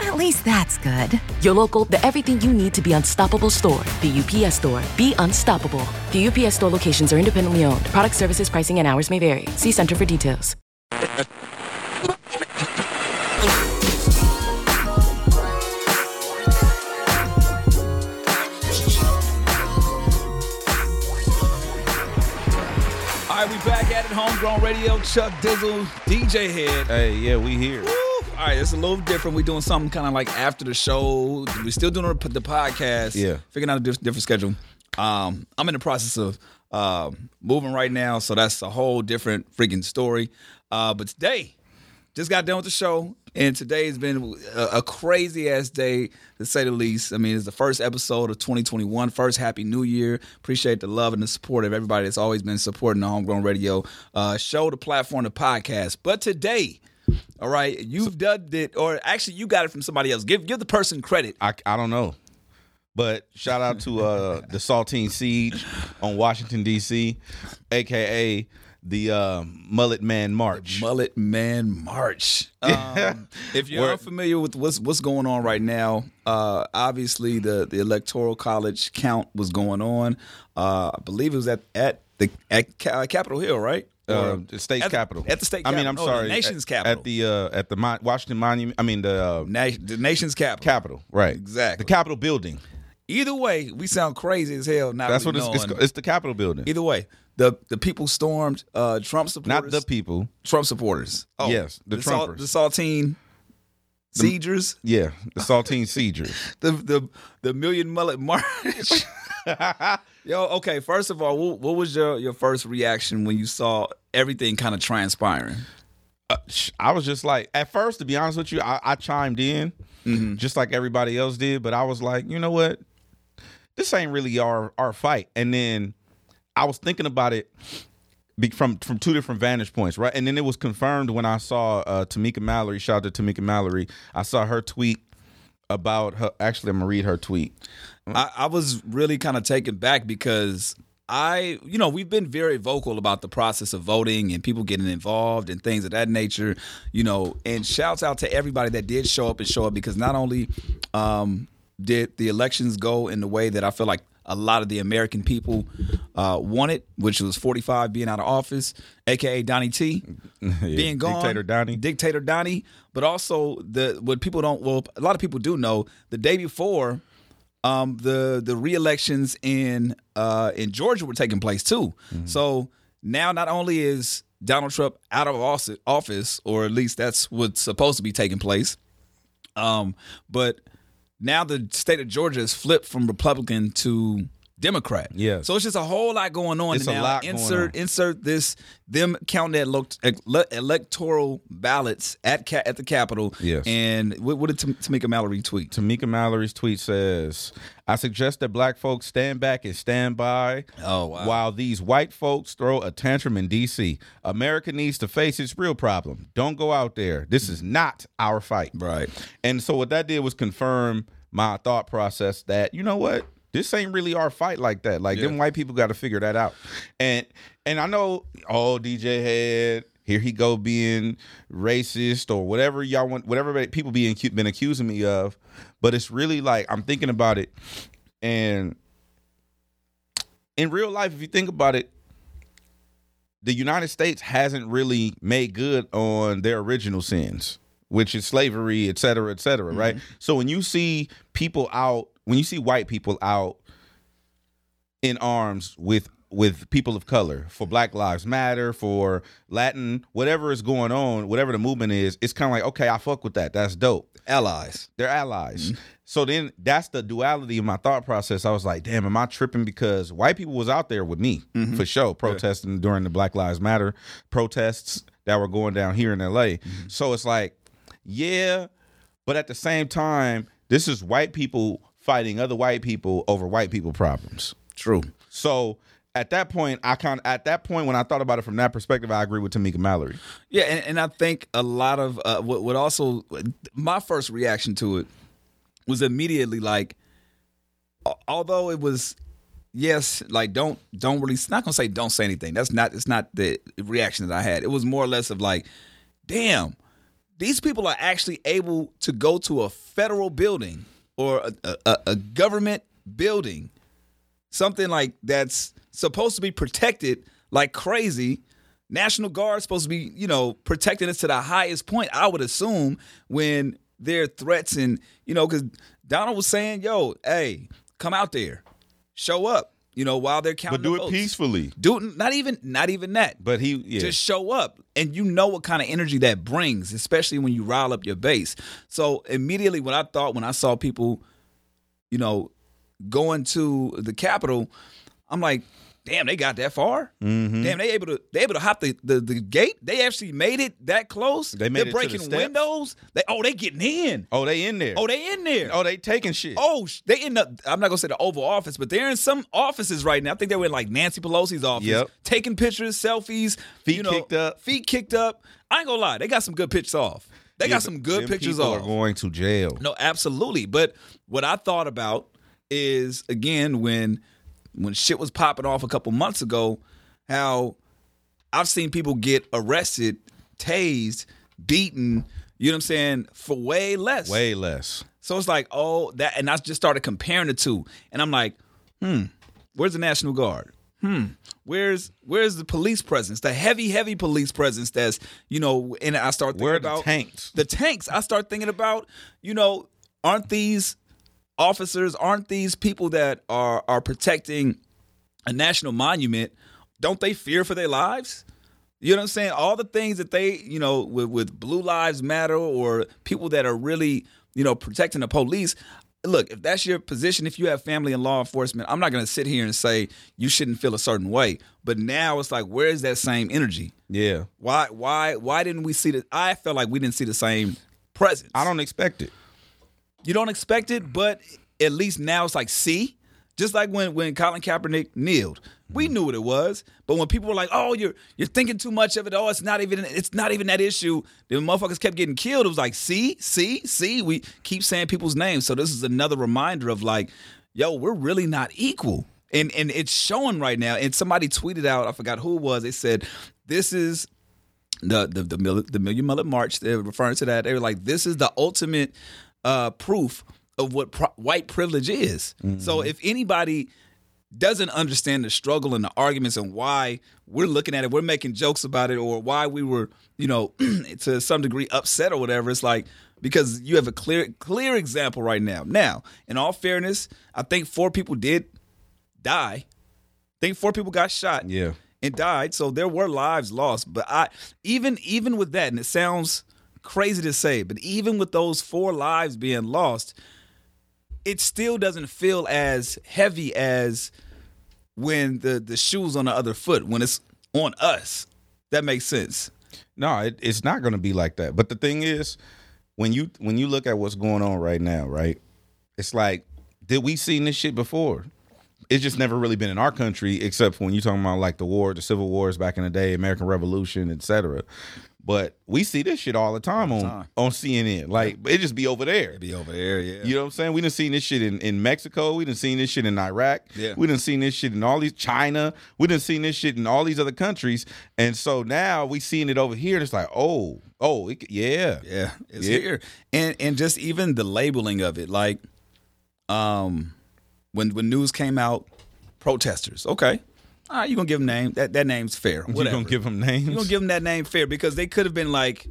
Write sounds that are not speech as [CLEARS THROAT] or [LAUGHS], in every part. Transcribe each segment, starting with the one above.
At least that's good. Your local, the everything you need to be unstoppable store. The UPS store. Be unstoppable. The UPS store locations are independently owned. Product services, pricing, and hours may vary. See Center for details. All right, we back at it. Homegrown Radio. Chuck Dizzle, DJ HED. Hey, yeah, we here. Woo. All right, it's a little different. We're doing something kind of like after the show. We're still doing the podcast. Yeah. Figuring out a diff- different schedule. Um, I'm in the process of uh, moving right now, so that's a whole different freaking story. Uh, but today, just got done with the show, and today has been a, a crazy ass day to say the least. I mean, it's the first episode of 2021. First Happy New Year. Appreciate the love and the support of everybody that's always been supporting the Homegrown Radio uh, show, the platform, the podcast. But today, all right, you've done it, or actually, you got it from somebody else. Give give the person credit. I, I don't know. But shout out to uh, [LAUGHS] the Saltine Siege on Washington, D.C., aka the uh, Mullet Man March. Mullet Man March. [LAUGHS] Um, if you're unfamiliar with what's what's going on right now, uh, obviously the the electoral college count was going on. Uh, I believe it was at at the at Capitol Hill, right? Uh, the state at the- capital. at the state I mean, I'm capital. No, the sorry. nation's at, capital. At the uh, at the Mon- Washington Monument. I mean the uh, Na- the nation's capital. Capitol. Right. Exactly. The Capitol building. Either way, we sound crazy as hell. Not That's really what it's, it's. It's the Capitol building. Either way, the the people stormed uh, Trump supporters. Not the people. Trump supporters. Oh, Yes, the sal- Trumpers. the saltine siegers. Yeah, the Saltine Siegers. [LAUGHS] the the the million mullet march. [LAUGHS] [LAUGHS] Yo, okay. First of all, what, what was your your first reaction when you saw everything kind of transpiring? Uh, I was just like, at first, to be honest with you, I, I chimed in Mm-hmm. just like everybody else did, but I was like, you know what, this ain't really our our fight. And then I was thinking about it from from two different vantage points, right? And then it was confirmed when I saw uh, Tamika Mallory. Shout out to Tamika Mallory. I saw her tweet about her. Actually, I'm gonna read her tweet. I, I was really kind of taken back because I, you know, we've been very vocal about the process of voting and people getting involved and things of that nature, you know. And shouts out to everybody that did show up and show up because not only um, did the elections go in the way that I feel like a lot of the American people uh, wanted, which was 45 being out of office, aka Donnie T [LAUGHS] being gone, Dictator Donnie. dictator Donnie, but also the what people don't well a lot of people do know the day before um the the re-elections in uh in Georgia were taking place too. So now not only is Donald Trump out of office, office or at least that's what's supposed to be taking place um but now the state of Georgia is flipped from Republican to Democrat. Yeah. So it's just a whole lot going on. It's a now. lot going insert on. insert this them counting elec- ele- electoral ballots at ca- at the Capitol. Yes. And what, what did Tam- Tamika Mallory tweet? Tamika Mallory's tweet says, I suggest that black folks stand back and stand by Oh, wow. while these white folks throw a tantrum in DC. America needs to face its real problem. Don't go out there. This is not our fight. Right. And so what that did was confirm my thought process that, you know what? This ain't really our fight like that. Like them white people got to figure that out. And and I know, oh, DJ HED, here he go being racist or whatever y'all want, whatever people being been accusing me of. But it's really like I'm thinking about it, and in real life, if you think about it, the United States hasn't really made good on their original sins, which is slavery, et cetera, et cetera, right? Mm-hmm. So when you see people out, when you see white people out in arms with with people of color for Black Lives Matter, for Latin, whatever is going on, whatever the movement is, it's kind of like, okay, I fuck with that. That's dope. Allies. They're allies. Mm-hmm. So then that's the duality of my thought process. I was like, damn, am I tripping because white people was out there with me mm-hmm. for sure, protesting during the Black Lives Matter protests that were going down here in LA. So it's like, yeah, but at the same time, this is white people fighting other white people over white people problems. True. So at that point, I kind of at that point when I thought about it from that perspective, I agree with Tamika Mallory. Yeah, and, and I think a lot of uh, what, what also my first reaction to it was immediately like, although it was yes, like don't don't really not gonna say don't say anything. That's not it's not the reaction that I had. It was more or less of like, damn, these people are actually able to go to a federal building or a, a, a government building, something like that's supposed to be protected like crazy. National Guard supposed to be, you know, protecting us to the highest point. I would assume when there are threats and you know, because Donald was saying, "Yo, hey, come out there, show up." You know, while they're counting, But do it votes. peacefully. Do it, not even not even that. But he, yeah, Just show up. And you know what kind of energy that brings, especially when you rile up your base. So immediately what I thought when I saw people, you know, going to the Capitol, I'm like, damn, they got that far? Mm-hmm. Damn, they able to they able to hop the, the, the gate? They actually made it that close? They made They're it to the breaking steps? windows. They oh, they getting in. oh, they in there. Oh, they in there. oh, they taking shit. Oh, they end up. I'm not gonna say the Oval Office, but they're in some offices right now. I think they were in like Nancy Pelosi's office, Yep. taking pictures, selfies, Feet you know, kicked up. feet kicked up. I ain't gonna lie, they got some good pictures off. They Yeah, got some good pictures people off. Are going to jail. No, absolutely. But what I thought about is again when when shit was popping off a couple months ago, how I've seen people get arrested, tased, beaten. You know what I'm saying for way less. Way less. So it's like, oh, that, and I just started comparing the two, and I'm like, hmm, where's the National Guard? Hmm, where's where's the police presence, the heavy, heavy police presence? That's you know, and I start thinking Where are the about tanks? The tanks. I start thinking about, you know, aren't these officers? Aren't these people that are are protecting a national monument? Don't they fear for their lives? You know what I'm saying? All the things that they, you know, with, with Blue Lives Matter or people that are really, you know, protecting the police. Look, if that's your position, if you have family in law enforcement, I'm not going to sit here and say you shouldn't feel a certain way. But now it's like, where's that same energy? Yeah. Why, why, why didn't we see the? I felt like we didn't see the same presence. I don't expect it. You don't expect it, but at least now it's like, see, just like when when Colin Kaepernick kneeled, we mm-hmm. knew what it was. But when people were like, "Oh, you're you're thinking too much of it. Oh, it's not even it's not even that issue." The motherfuckers kept getting killed. It was like, see, see, see. We keep saying people's names, so this is another reminder of like, yo, we're really not equal. And and it's showing right now. And somebody tweeted out, I forgot who it was. They said, "This is the the the, the Million Mullet March." They're referring to that. They were like, "This is the ultimate uh, proof of what pro- white privilege is." So if anybody doesn't understand the struggle and the arguments and why we're looking at it, we're making jokes about it, or why we were, you know, [CLEARS THROAT] to some degree upset or whatever. It's like because you have a clear clear example right now. Now, in all fairness, I think four people did die. I think four people got shot Yeah. and died. So there were lives lost. But I even even with that, and it sounds crazy to say, but even with those four lives being lost, it still doesn't feel as heavy as when the the shoe's on the other foot, when it's on us. That makes sense. No, it, it's not going to be like that. But the thing is, when you when you look at what's going on right now, right? It's like, did we seen this shit before? It's just never really been in our country, except when you're talking about like the war, the civil wars back in the day, American Revolution, etc. But we see this shit all the time on time. on CNN. Like it just be over there. Be over there, yeah. You know what I'm saying? We done seen this shit in, in Mexico. We done seen this shit in Iraq. Yeah. We done seen this shit in all these China. We done seen this shit in all these other countries. And so now we seeing it over here, and it's like, oh, oh, it, yeah, Yeah, it's Yeah. here, and and just even the labeling of it, like, um, when when news came out, protesters. Okay, all right, you gonna give them name? That that name's fair. You Whatever. gonna give them names? You gonna give them that name fair because they could have been like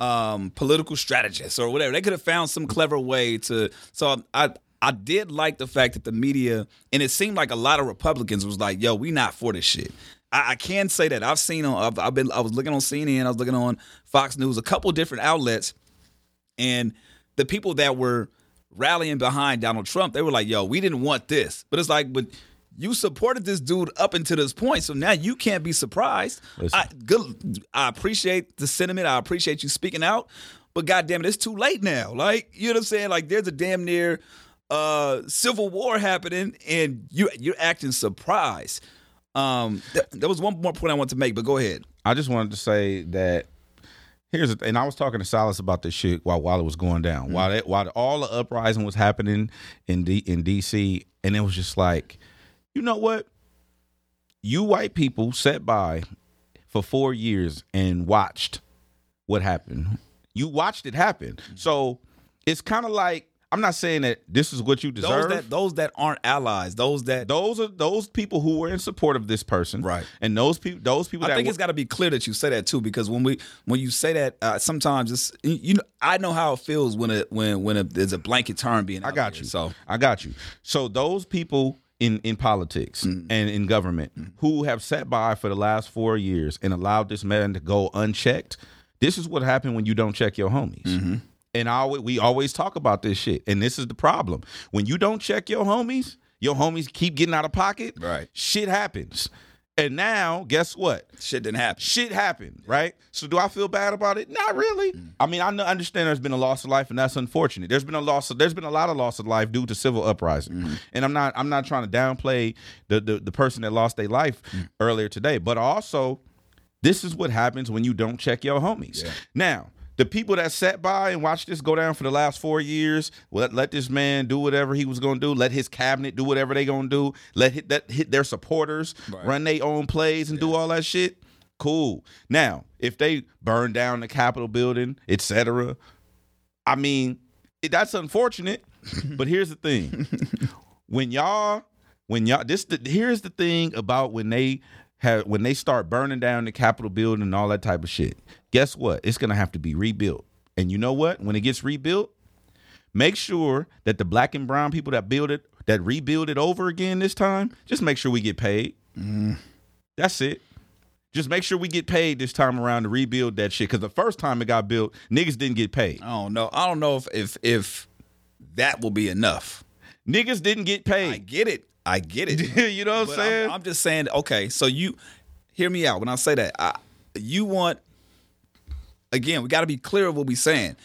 um, political strategists or whatever. They could have found some clever way to. So I I did like the fact that the media and it seemed like a lot of Republicans was like, "Yo, we not for this shit." I, I can say that I've seen on I've, I've been I was looking on CNN, I was looking on Fox News, a couple different outlets, and the people that were rallying behind Donald Trump, they were like, "Yo, we didn't want this," but it's like, but you supported this dude up until this point, so now you can't be surprised. Listen. I good. I appreciate the sentiment. I appreciate you speaking out, but goddamn it, it's too late now. Like you know what I'm saying? Like there's a damn near uh, civil war happening, and you you're acting surprised. Um, th- there was one more point I want to make, but go ahead. I just wanted to say that here's the, and I was talking to Silas about this shit while while it was going down, Mm-hmm. while it, while all the uprising was happening in D, in DC, and it was just like, you know what? You white people sat by for four years and watched what happened. You watched it happen. So it's kind of like I'm not saying that this is what you Those deserve. that those that aren't allies, those that those are those people who were in support of this person, Right. And those people, those people. I think were- it's got to be clear that you say that too, because when we when you say that, uh, sometimes it's you you know I know how it feels when it when when a, there's a blanket term being. I got there, you. So I got you. So those people in in politics Mm-hmm. and in government who have sat by for the last four years and allowed this man to go unchecked, this is what happened when you don't check your homies. Mm-hmm. And I, we always talk about this shit, and this is the problem. When you don't check your homies, your homies keep getting out of pocket. Right. Shit happens. And now, guess what? shit didn't happen. shit happened, right? So do I feel bad about it? Not really. Mm. I mean, I understand there's been a loss of life, and that's unfortunate. There's been a loss. Of, there's been a lot of loss of life due to civil uprising, mm-hmm. and I'm not. I'm not trying to downplay the the, the person that lost their life mm. earlier today, but also, this is what happens when you don't check your homies. Now. The people that sat by and watched this go down for the last four years, let, let this man do whatever he was going to do. Let his cabinet do whatever they going to do. Let hit, that hit their supporters run their own plays and do all that shit. Cool. Now, if they burn down the Capitol building, etc., I mean, it, that's unfortunate. [LAUGHS] but here's the thing: [LAUGHS] when y'all, when y'all, this, the, here's the thing about when they have when they start burning down the Capitol building and all that type of shit. Guess what? It's gonna have to be rebuilt. And you know what? When it gets rebuilt, make sure that the black and brown people that build it, that rebuild it over again this time, just make sure we get paid. Mm. That's it. Just make sure we get paid this time around to rebuild that shit. Because the first time it got built, niggas didn't get paid. I don't know. I don't know if if if that will be enough. Niggas didn't get paid. I get it. I get it. [LAUGHS] you know what I'm saying? I'm, I'm just saying. Okay, so you hear me out when I say that. I, you want again? We got to be clear of what we're saying.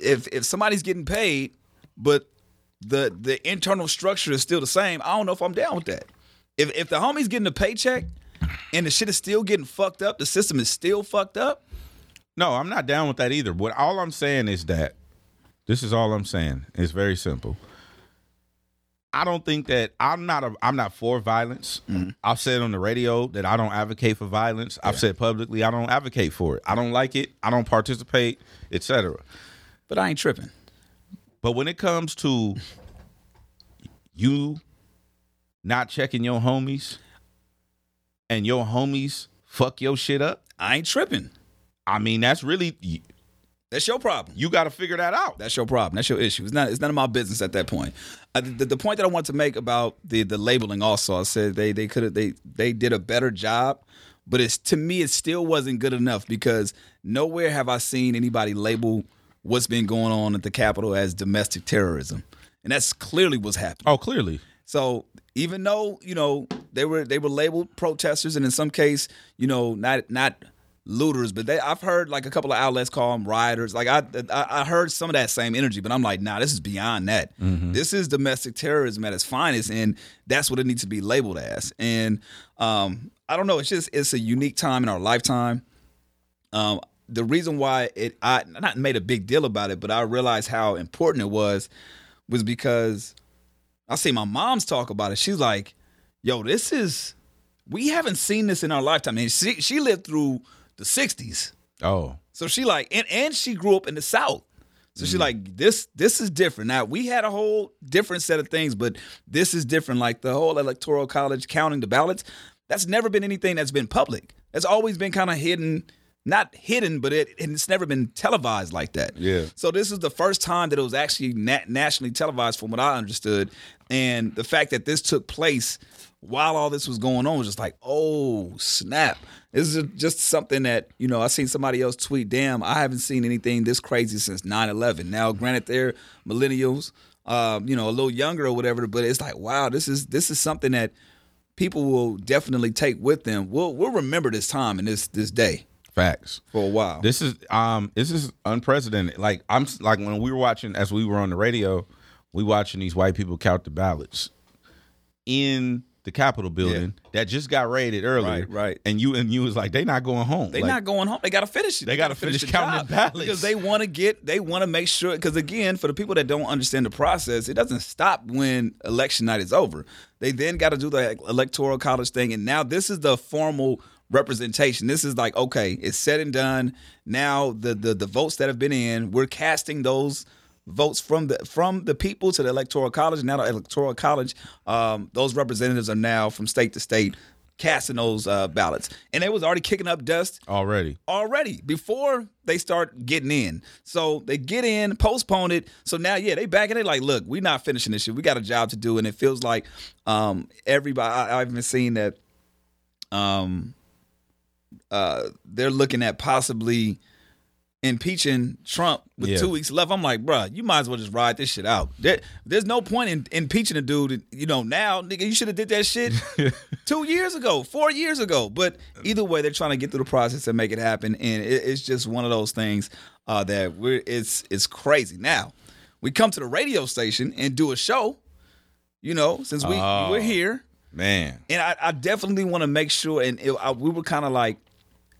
If if somebody's getting paid, but the the internal structure is still the same, I don't know if I'm down with that. If if the homie's getting a paycheck and the shit is still getting fucked up, the system is still fucked up. no, I'm not down with that either. What all I'm saying is that this is all I'm saying. It's very simple. I don't think that I'm not a I'm not for violence. Mm-hmm. I've said on the radio that I don't advocate for violence. I've said publicly I don't advocate for it. I don't like it. I don't participate, etc. But I ain't tripping. But when it comes to you not checking your homies and your homies fuck your shit up, I ain't tripping. I mean that's really That's your problem. you got to figure that out. That's your problem. That's your issue. It's not. It's none of my business at that point. Uh, the, the point that I want to make about the the labeling also, I said they they could have they they did a better job, but it's to me it still wasn't good enough because nowhere have I seen anybody label what's been going on at the Capitol as domestic terrorism, and that's clearly what's happening. Oh, clearly. So even though you know they were they were labeled protesters, and in some case, you know, not not looters, but they I've heard like a couple of outlets call them rioters. Like I I, I heard some of that same energy, but I'm like, nah, this is beyond that. This is domestic terrorism at its finest, and that's what it needs to be labeled as. And um, I don't know, it's just it's a unique time in our lifetime. Um, the reason why it I not made a big deal about it, but I realized how important it was was because I see my mom's talk about it. She's like, "Yo, this is we haven't seen this in our lifetime." And she she lived through the '60s, Oh, so she like, and and she grew up in the South. So she mm-hmm. like this. This is different. Now we had a whole different set of things, but this is different. Like the whole electoral college counting the ballots. That's never been anything that's been public. It's always been kind of hidden, not hidden, but it and it's never been televised like that. Yeah. So this is the first time that it was actually na- nationally televised, from what I understood, and the fact that this took place while all this was going on was just like, oh snap! This is just something that you know. I seen somebody else tweet, "Damn, I haven't seen anything this crazy since 9/11." Now, granted, they're millennials, um, you know, a little younger or whatever, but it's like, wow, this is this is something that people will definitely take with them. We'll we'll remember this time and this this day facts. for a while. This is um this is unprecedented. Like I'm like when we were watching as we were on the radio, we watching these white people count the ballots in the Capitol building that just got raided earlier. Right, right. And you and you was like, they not going home. They Like, not going home. They got to finish it. They gotta gotta finish the counting ballots. because they want to get. They want to make sure. Because again, for the people that don't understand the process, it doesn't stop when election night is over. They then got to do the electoral college thing, and now this is the formal representation. This is like okay, it's said and done. Now the the the votes that have been in, we're casting those votes from the from the people to the electoral college. Now the electoral college, um, those representatives are now from state to state casting those uh, ballots, and they was already kicking up dust already. already before they start getting in. So they get in, postpone it. So now, yeah, they back in they like, look, we're not finishing this shit. We got a job to do, and it feels like um, everybody. I, I've been seeing that um, uh, they're looking at possibly impeaching Trump with Yeah. two weeks left. I'm like, bruh, you might as well just ride this shit out. There, there's no point in impeaching a dude. You know, now, nigga, you should have did that shit [LAUGHS] two years ago, four years ago. But either way, they're trying to get through the process and make it happen, and it, it's just one of those things uh, that we're it's it's crazy. Now, we come to the radio station and do a show. You know, since we Oh. we're here, Man. and I, I definitely want to make sure. And it, I, we were kind of like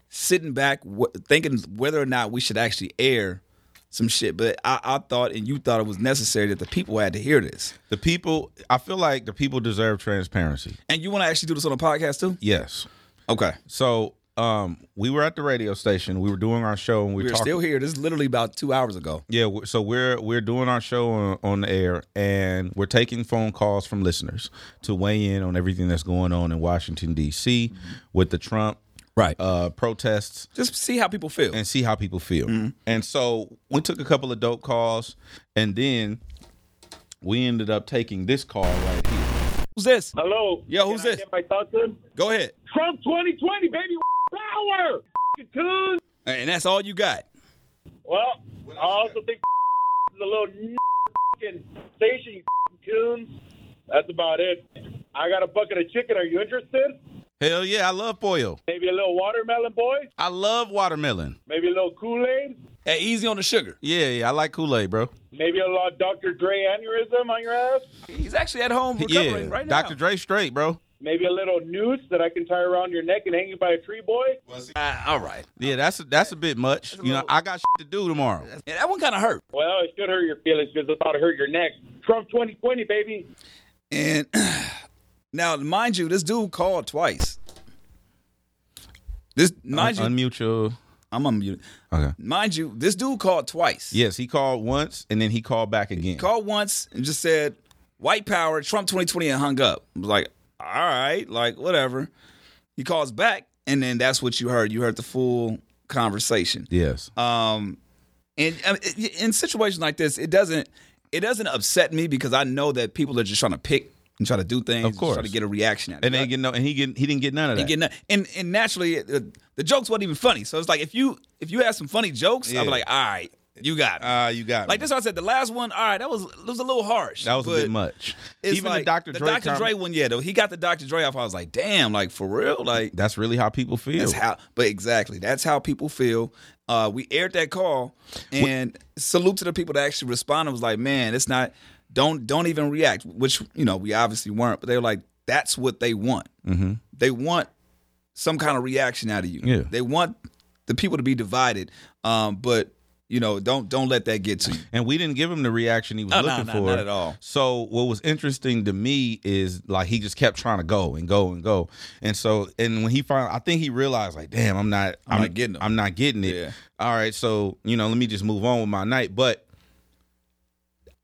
sitting back, w- thinking whether or not we should actually air some shit. But I, I thought, and you thought it was necessary that the people had to hear this. The people I feel like the people deserve transparency. And you want to actually do this on a podcast too? Yes. Okay, So um we were at the radio station. We were doing our show and we we're were talking still here. This is literally about two hours ago. Yeah, so we're we're doing our show on, on the air, and we're taking phone calls from listeners to weigh in on everything that's going on in Washington D.C. with the Trump Right. uh, protests Just see how people feel. and see how people feel. Mm-hmm. And so we took a couple of dope calls, and then we ended up taking this call right here. Who's this? Hello. Yo, who's Can I this? Get my thoughts in? Go ahead. Trump 2020, baby. [LAUGHS] Power. F***ing And that's all you got. Well, I also think [LAUGHS] is a little station, [LAUGHS] you coons. That's about it. I got a bucket of chicken. Are you interested? Hell yeah, I love pollo. Maybe a little watermelon, boy. I love watermelon. Maybe a little Kool-Aid. Hey, easy on the sugar. Yeah, yeah, I like Kool Aid, bro. Maybe a little Dr. Dre aneurysm on your ass. He's actually at home recovering Yeah, right now. Dr. Dre straight, bro. Maybe a little noose that I can tie around your neck and hang you by a tree, boy. Ah, all right. Yeah, that's that's a bit much. You know, I got shit to do tomorrow. Yeah, that one kind of hurt. Well, it should hurt your feelings because it's about to hurt your neck. Trump 2020, baby. And [CLEARS THROAT] now, mind you, this dude called twice. This mind you, Unmute your. I'm unmuted. Okay. Mind you, this dude called twice. Yes, he called once and then he called back again. Called once and just said white power, Trump 2020, and hung up. I was like, all right, like whatever. He calls back, and then that's what you heard. You heard the full conversation. Yes. Um, and um, in situations like this, it doesn't it doesn't upset me because I know that people are just trying to pick and try to do things, Of just try to get a reaction out of and it. they get no, and he get he didn't get none of He that. get no- and and naturally uh, the jokes wasn't even funny. So it's like if you if you had some funny jokes, I'd be like, all right, you got it. Ah, you got like me. this. I said the last one. All right, that was it was a little harsh. That was a bit much. Even like, the Dr. the Dre Dr. Dre one, yeah, though he got the Dr. Dre off. I was like, damn, like for real, like That's really how people feel. that's how. But exactly, that's how people feel. Uh, we aired that call, and salute to the people that actually responded. Was like, man, it's not. Don't don't even react. Which you know we obviously weren't, but they were like, that's what they want. Mm-hmm. They want some kind of reaction out of you. Yeah. They want the people to be divided. Um, but you know, don't don't let that get to you. and we didn't give him the reaction he was Oh, no, looking no, for. not at all. So what was interesting to me is like he just kept trying to go and go and go, and so and when he finally, I think he realized like, damn, I'm not, I'm not getting it. I'm not getting it. Yeah. All right, so you know, let me just move on with my night. But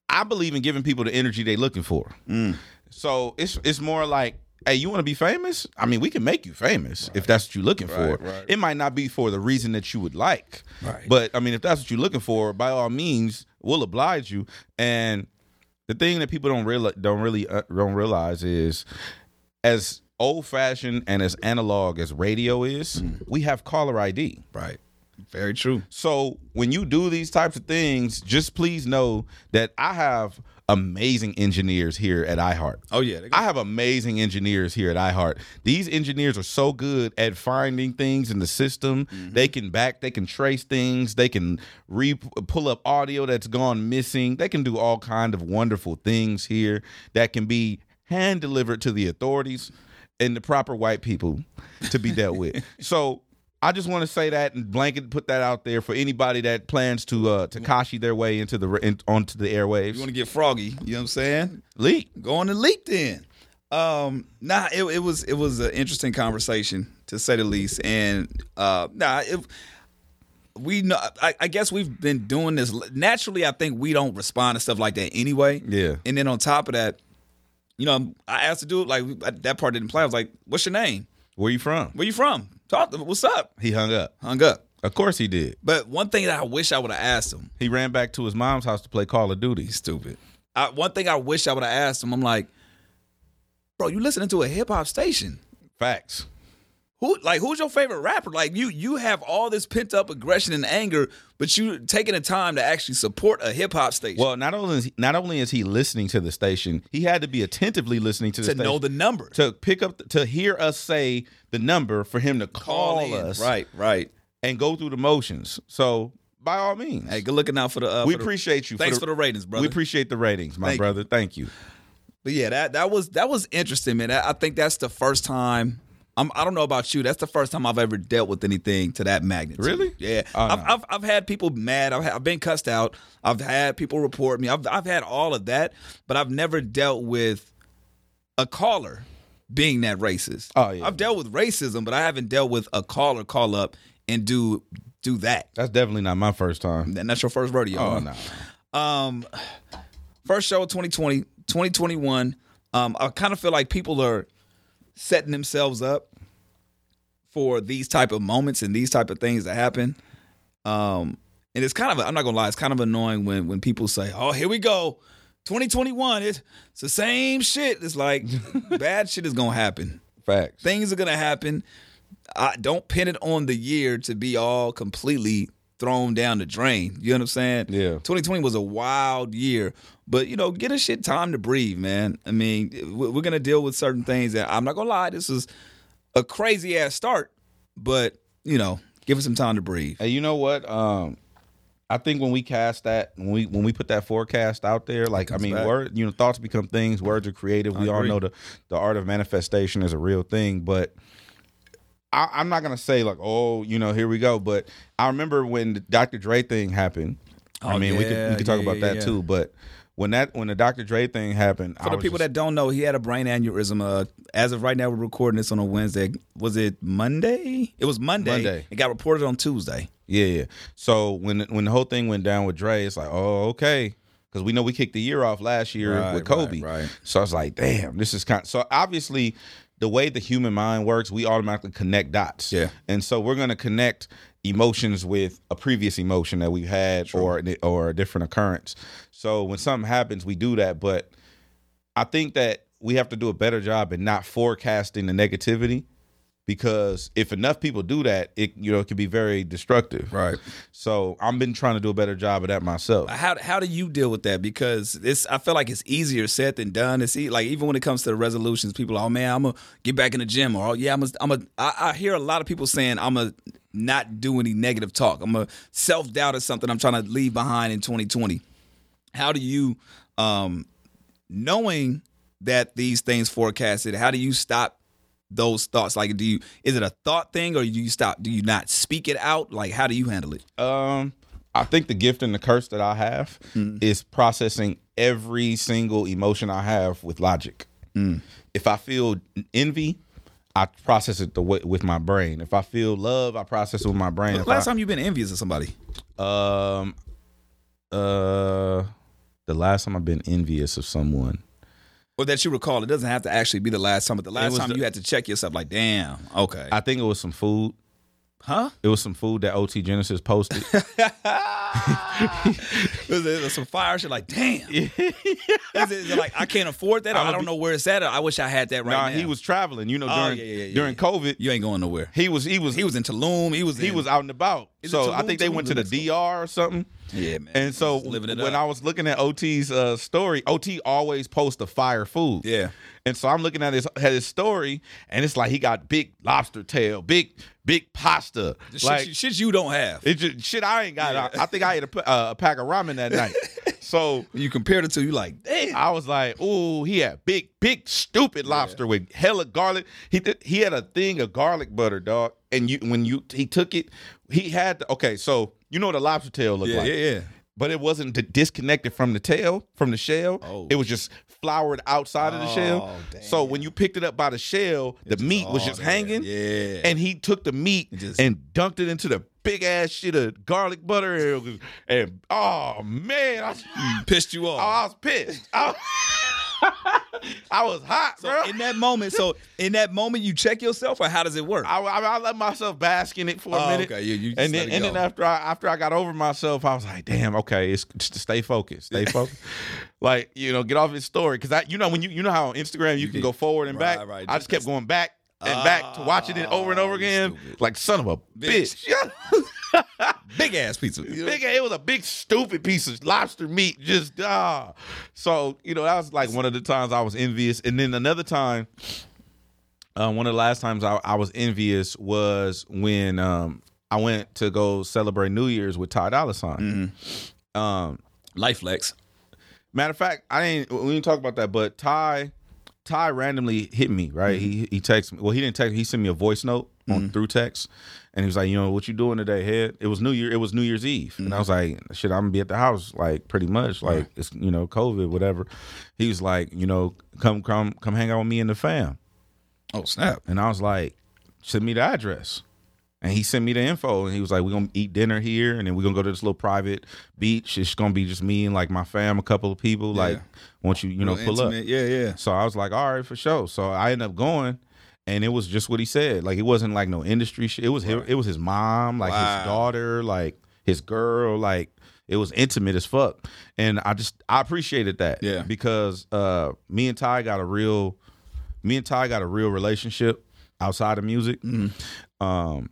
I believe in giving people the energy they're looking for. Mm. So it's it's more like, hey, you want to be famous? I mean, we can make you famous if that's what you're looking for. right. It might not be for the reason that you would like, Right. but I mean, if that's what you're looking for, by all means, we'll oblige you. And the thing that people don't realize don't really uh, don't realize is, as old fashioned and as analog as radio is, Mm. we have caller ID. Right. Very true. So when you do these types of things, just please know that I have amazing engineers here at iHeart. Oh yeah. I have amazing engineers here at iHeart. These engineers are so good at finding things in the system. Mm-hmm. They can back, they can trace things, they can re pull up audio that's gone missing. They can do all kind of wonderful things here that can be hand delivered to the authorities and the proper white people to be dealt with. [LAUGHS] So I just want to say that and blanket put that out there for anybody that plans to uh Tekashi their way into the in, onto the airwaves. You want to get froggy? You know what I'm saying? leak. Go on and leak then. Um, nah, it, it was it was an interesting conversation to say the least, and uh, nah, it, we know. I, I guess we've been doing this naturally. I think we don't respond to stuff like that anyway. Yeah. and then on top of that, you know, I asked the dude like that part didn't play. I was like, "What's your name? Where you from? Where you from? Talk to me. What's up?" He hung up. Hung up. Of course he did. But one thing that I wish I would have asked him. He ran back to his mom's house to play Call of Duty. He's stupid. I, one thing I wish I would have asked him. I'm like, bro, you listening to a hip hop station? Facts. Who like who's your favorite rapper? Like you you have all this pent up aggression and anger, but you taking the time to actually support a hip hop station Well, not only is he, not only is he listening to the station, he had to be attentively listening to the station. to station know the number. to pick up to hear us say the number for him to call, in. us Right, right. and go through the motions. So by all means, Hey, good looking out for the. Uh, we for the- appreciate you. Thanks for the ratings, brother. We appreciate the ratings, my Thank you. brother. Thank you. But yeah, that that was that was interesting, man. I I think that's the first time. I'm, I don't know about you. That's the first time I've ever dealt with anything to that magnitude. Really? Yeah. Oh, I've, no. I've I've had people mad. I've, I've been cussed out. I've had people report me. I've I've had all of that, but I've never dealt with a caller being that racist. Oh, yeah. I've dealt with racism, but I haven't dealt with a caller call up and do do that. That's definitely not my first time. And that's your first rodeo. Oh no. Um, first show of 2020, 2021. Um, I kind of feel like people are setting themselves up for these type of moments and these type of things to happen. Um, and it's kind of I'm not gonna lie, it's kind of annoying when when people say, "Oh, here we go, 2021. It's, it's the same shit." It's like [LAUGHS] bad shit is gonna happen. Facts. Things are gonna happen. I don't pin it on the year to be all completely thrown down the drain. You know what I'm saying? Yeah. 2020 was a wild year, but you know, get a shit time to breathe, man. I mean, we- we're gonna deal with certain things, and I'm not gonna lie, this is a crazy ass start, but you know, give it some time to breathe. Hey, you know what? Um, I think when we cast that, when we when we put that forecast out there, like I mean, back. word, you know, thoughts become things. Words are creative. we all know the the art of manifestation is a real thing, but. I, I'm not gonna say like, oh, you know, here we go. But I remember when the Dr. Dre thing happened. I Oh, mean, we could we could talk yeah, about that yeah. too. But when that when the Dr. Dre thing happened, For the people that don't know, he had a brain aneurysm. Uh, as of right now, we're recording this on a Wednesday. Was it Monday? It was Monday. Monday. It got reported on Tuesday. Yeah, yeah. So when when the whole thing went down with Dre, it's like, oh, okay, because we know we kicked the year off last year Right, with Kobe. right, right. So I was like, damn, this is kind. so obviously, the way the human mind works, we automatically connect dots. Yeah. And so we're gonna connect emotions with a previous emotion that we've had or or a different occurrence. So when something happens, we do that. But I think that we have to do a better job in not forecasting the negativity. Because if enough people do that, it you know it can be very destructive. Right. So I've been trying to do a better job of that myself. How how do you deal with that? Because it's I feel like it's easier said than done. It's e- like even when it comes to the resolutions, people are, oh man, I'm gonna get back in the gym, or oh yeah, I'm a, I'm a I, I hear a lot of people saying I'm a not do any negative talk. I'm a self doubt is something I'm trying to leave behind in 2020. How do you, um, knowing that these things forecasted, how do you stop those thoughts? Like, do you is it a thought thing, or do you stop? Do you not speak it out? Like, how do you handle it? Um, I think the gift and the curse that I have is processing every single emotion I have with logic. If I feel envy, I process it the way, with my brain. If I feel love, I process it with my brain. If Last I- time you've been envious of somebody? um, uh, the last time I've been envious of someone. Or that you recall. It doesn't have to actually be the last time, but the last time the- you had to check yourself, like, damn, okay, I think it was some food. Huh? It was some food that OT Genasis posted. [LAUGHS] There's, there's some fire shit, like, damn. [LAUGHS] is, it, is it like I can't afford that? Or I'ma I don't be- know where it's at. Or I wish I had that right nah, now. he was traveling. You know, Oh, during yeah, yeah, yeah, during. COVID, You ain't going nowhere. he was he was He was in Tulum. He was. he in- was out and about. It So I think they went to the DR or something. Yeah, man. And so it when up. I was looking at OT's uh, story, OT always posts the fire food. Yeah. And so I'm looking at his at his story, and it's like he got big lobster tail, big big pasta, The like shit, shit you don't have. it just shit I ain't got. I, I think I ate a, uh, a pack of ramen that night. [LAUGHS] So you compared it to, you like, damn. I was like, "Ooh, he had big, big, stupid lobster with hella garlic. He did, he had a thing of garlic butter, dog. And you when you he took it, he had the, okay. So you know what a lobster tail look Yeah, like? yeah, yeah. But it wasn't d- disconnected from the tail, from the shell. Oh. It was just floured outside of the shell. Oh, So when you picked it up by the shell, the meat was just hanging. Yeah. And he took the meat just- and dunked it into the big ass shit of garlic butter. And, and oh man, I, pissed you off. Oh. I was pissed. [LAUGHS] I, I was hot, so bro. in that moment, so in that moment, you check yourself, or how does it work? I, I, I let myself bask in it for a Oh, minute. okay. You- you and then and then after I after I got over myself, I was like, damn, okay, it's just stay focused, stay focused. like you know, get off his story because I, you know, when you you know how on Instagram you, can can- go forward and right, back. right. I just kept going back and back to watching it over and over Ah, again. stupid. Like son of a bitch. Bitch. [LAUGHS] Big ass pizza. Big, it was a big stupid piece of lobster meat. Just ah, so you know that was like one of the times I was envious, and then another time, uh, one of the last times I, I was envious was when um, I went to go celebrate New Year's with Ty Dolla Sign. Um, Life flex. matter of fact, I didn't. We didn't talk about that, but Ty. Ty randomly hit me, right? He he texted me. Well, he didn't text me. He sent me a voice note on through text, and he was like, "You know what you doing today, head?" It was New Year. It was New Year's Eve, and I was mm-hmm. like, "Shit, I'm gonna be at the house, like pretty much, like it's you know COVID, whatever." He was like, "You know, come come come hang out with me and the fam," Oh snap! and I was like, "Send me the address." And he sent me the info, and he was like, "We're gonna eat dinner here, and then we're gonna go to this little private beach. It's gonna be just me and like my fam, a couple of people. Like, once you you know Real pull up." Yeah, yeah. So I was like, all right, for sure. So I ended up going, and it was just what he said. Like it wasn't like no industry shit. It was his, it was his mom, like Wow. his daughter, like his girl, like it was intimate as fuck. And I just I appreciated that. Yeah. Because uh me and Ty got a real me and Ty got a real relationship outside of music. Mm-hmm. Um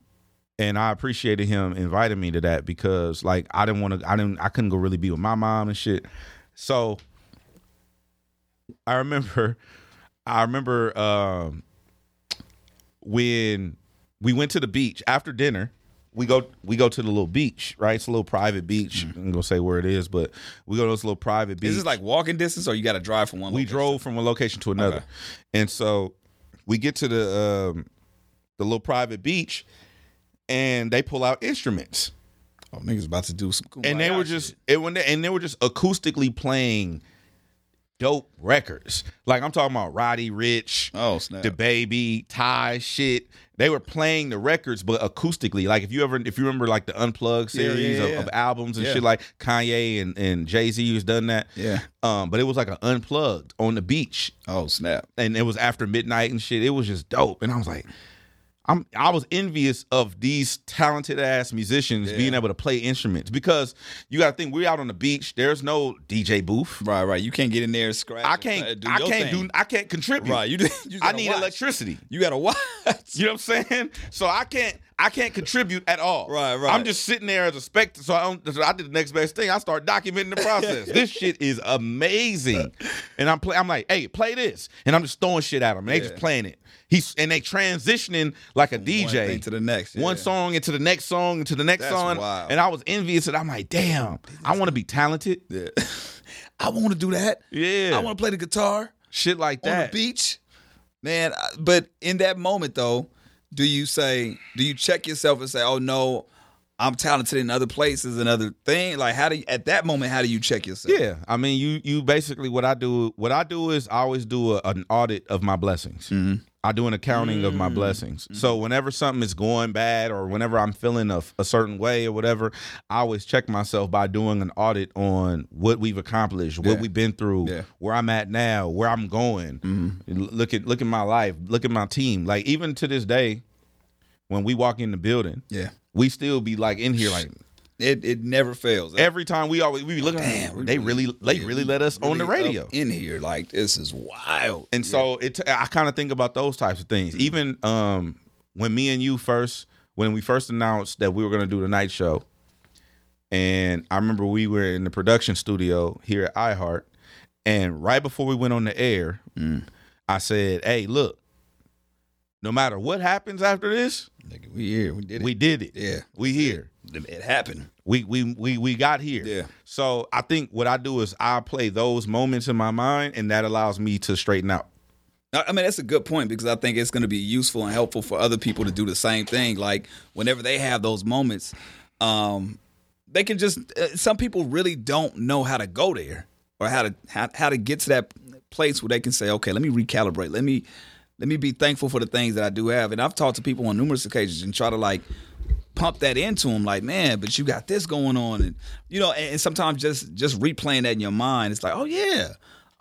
and I appreciated him inviting me to that because like I didn't want to I didn't I couldn't go really be with my mom and shit. So I remember [LAUGHS] I remember um when we went to the beach after dinner. We go we go to the little beach, right? It's a little private beach. I'm gonna say where it is, but we go to this little private beach. Is this like walking distance, or you got to drive from one? we location? drove from one location to another, Okay. and so we get to the um, the little private beach, and they pull out instruments, Oh, niggas about to do some. and they were shit. just it when they, and they were just acoustically playing dope records. Like I'm talking about Roddy Ricch, Oh snap! the baby, Ty shit. They were playing the records, but acoustically. Like if you ever, if you remember, like the unplugged Yeah, yeah, series yeah, of, of albums and Yeah. shit, like Kanye and, and Jay Z has done that. Yeah. Um, but it was like an unplugged on the beach, Oh snap! and it was after midnight and shit. It was just dope, and I was like, I'm I was envious of these talented ass musicians being able to play instruments because you got to think we're out on the beach. There's no DJ booth. Right, right. You can't get in there and scratch. I can't. do I can't thing. do. I can't contribute. Right, you. [LAUGHS] you I need watch. electricity. You gotta [LAUGHS] watch. You know what I'm saying? So I can't I can't contribute at all. Right, right. I'm just sitting there as a spectator. So I, don't, so I did the next best thing. I start documenting the [LAUGHS] process. this shit is amazing. And I'm play, I'm like, hey, play this. And I'm just throwing shit at them. And they just playing it. He's and they transitioning like a DJ. to the next, One song into the next song into the next That's song. wild. And I was envious and I'm like, damn, I want to be talented. Yeah. [LAUGHS] I want to do that. Yeah. I want to play the guitar Shit like on that. the beach, man. But in that moment, though, do you say, do you check yourself and say, "Oh no, I'm talented in other places and other thing"? Like, how do you, at that moment, how do you check yourself? Yeah, I mean, you you basically what I do. What I do is I always do a, an audit of my blessings. Mm-hmm. I do an accounting of my mm. blessings. So mm-hmm. whenever something is going bad or whenever I'm feeling a, a certain way or whatever, I always check myself by doing an audit on what we've accomplished, what Yeah. we've been through, Yeah. where I'm at now, where I'm going. Mm-hmm. L- Look at look at my life, look at my team. Like even to this day, when we walk in the building, yeah. we still be like in here like It it never fails. every time we always we look. Damn, they really they yeah, really let us on the radio. in here. Like this is wild. And so it I kind of think about those types of things. Mm-hmm. Even um when me and you first when we first announced that we were going to do the night show. And I remember we were in the production studio here at iHeart and right before we went on the air, Mm. I said, "Hey, look. No matter what happens after this, Nigga, we here. We did it. we did it. Yeah. We here. It happened. We we we we got here. Yeah. So I think what I do is I play those moments in my mind, and that allows me to straighten out. I I mean, that's a good point because I think it's going to be useful and helpful for other people to do the same thing. Like whenever they have those moments, um, they can just. Uh, some people really don't know how to go there or how to how, how to get to that place where they can say, okay, let me recalibrate. Let me let me be thankful for the things that I do have. And I've talked to people on numerous occasions and try to like pump that into them like man but you got this going on and you know and, and sometimes just just replaying that in your mind it's like oh yeah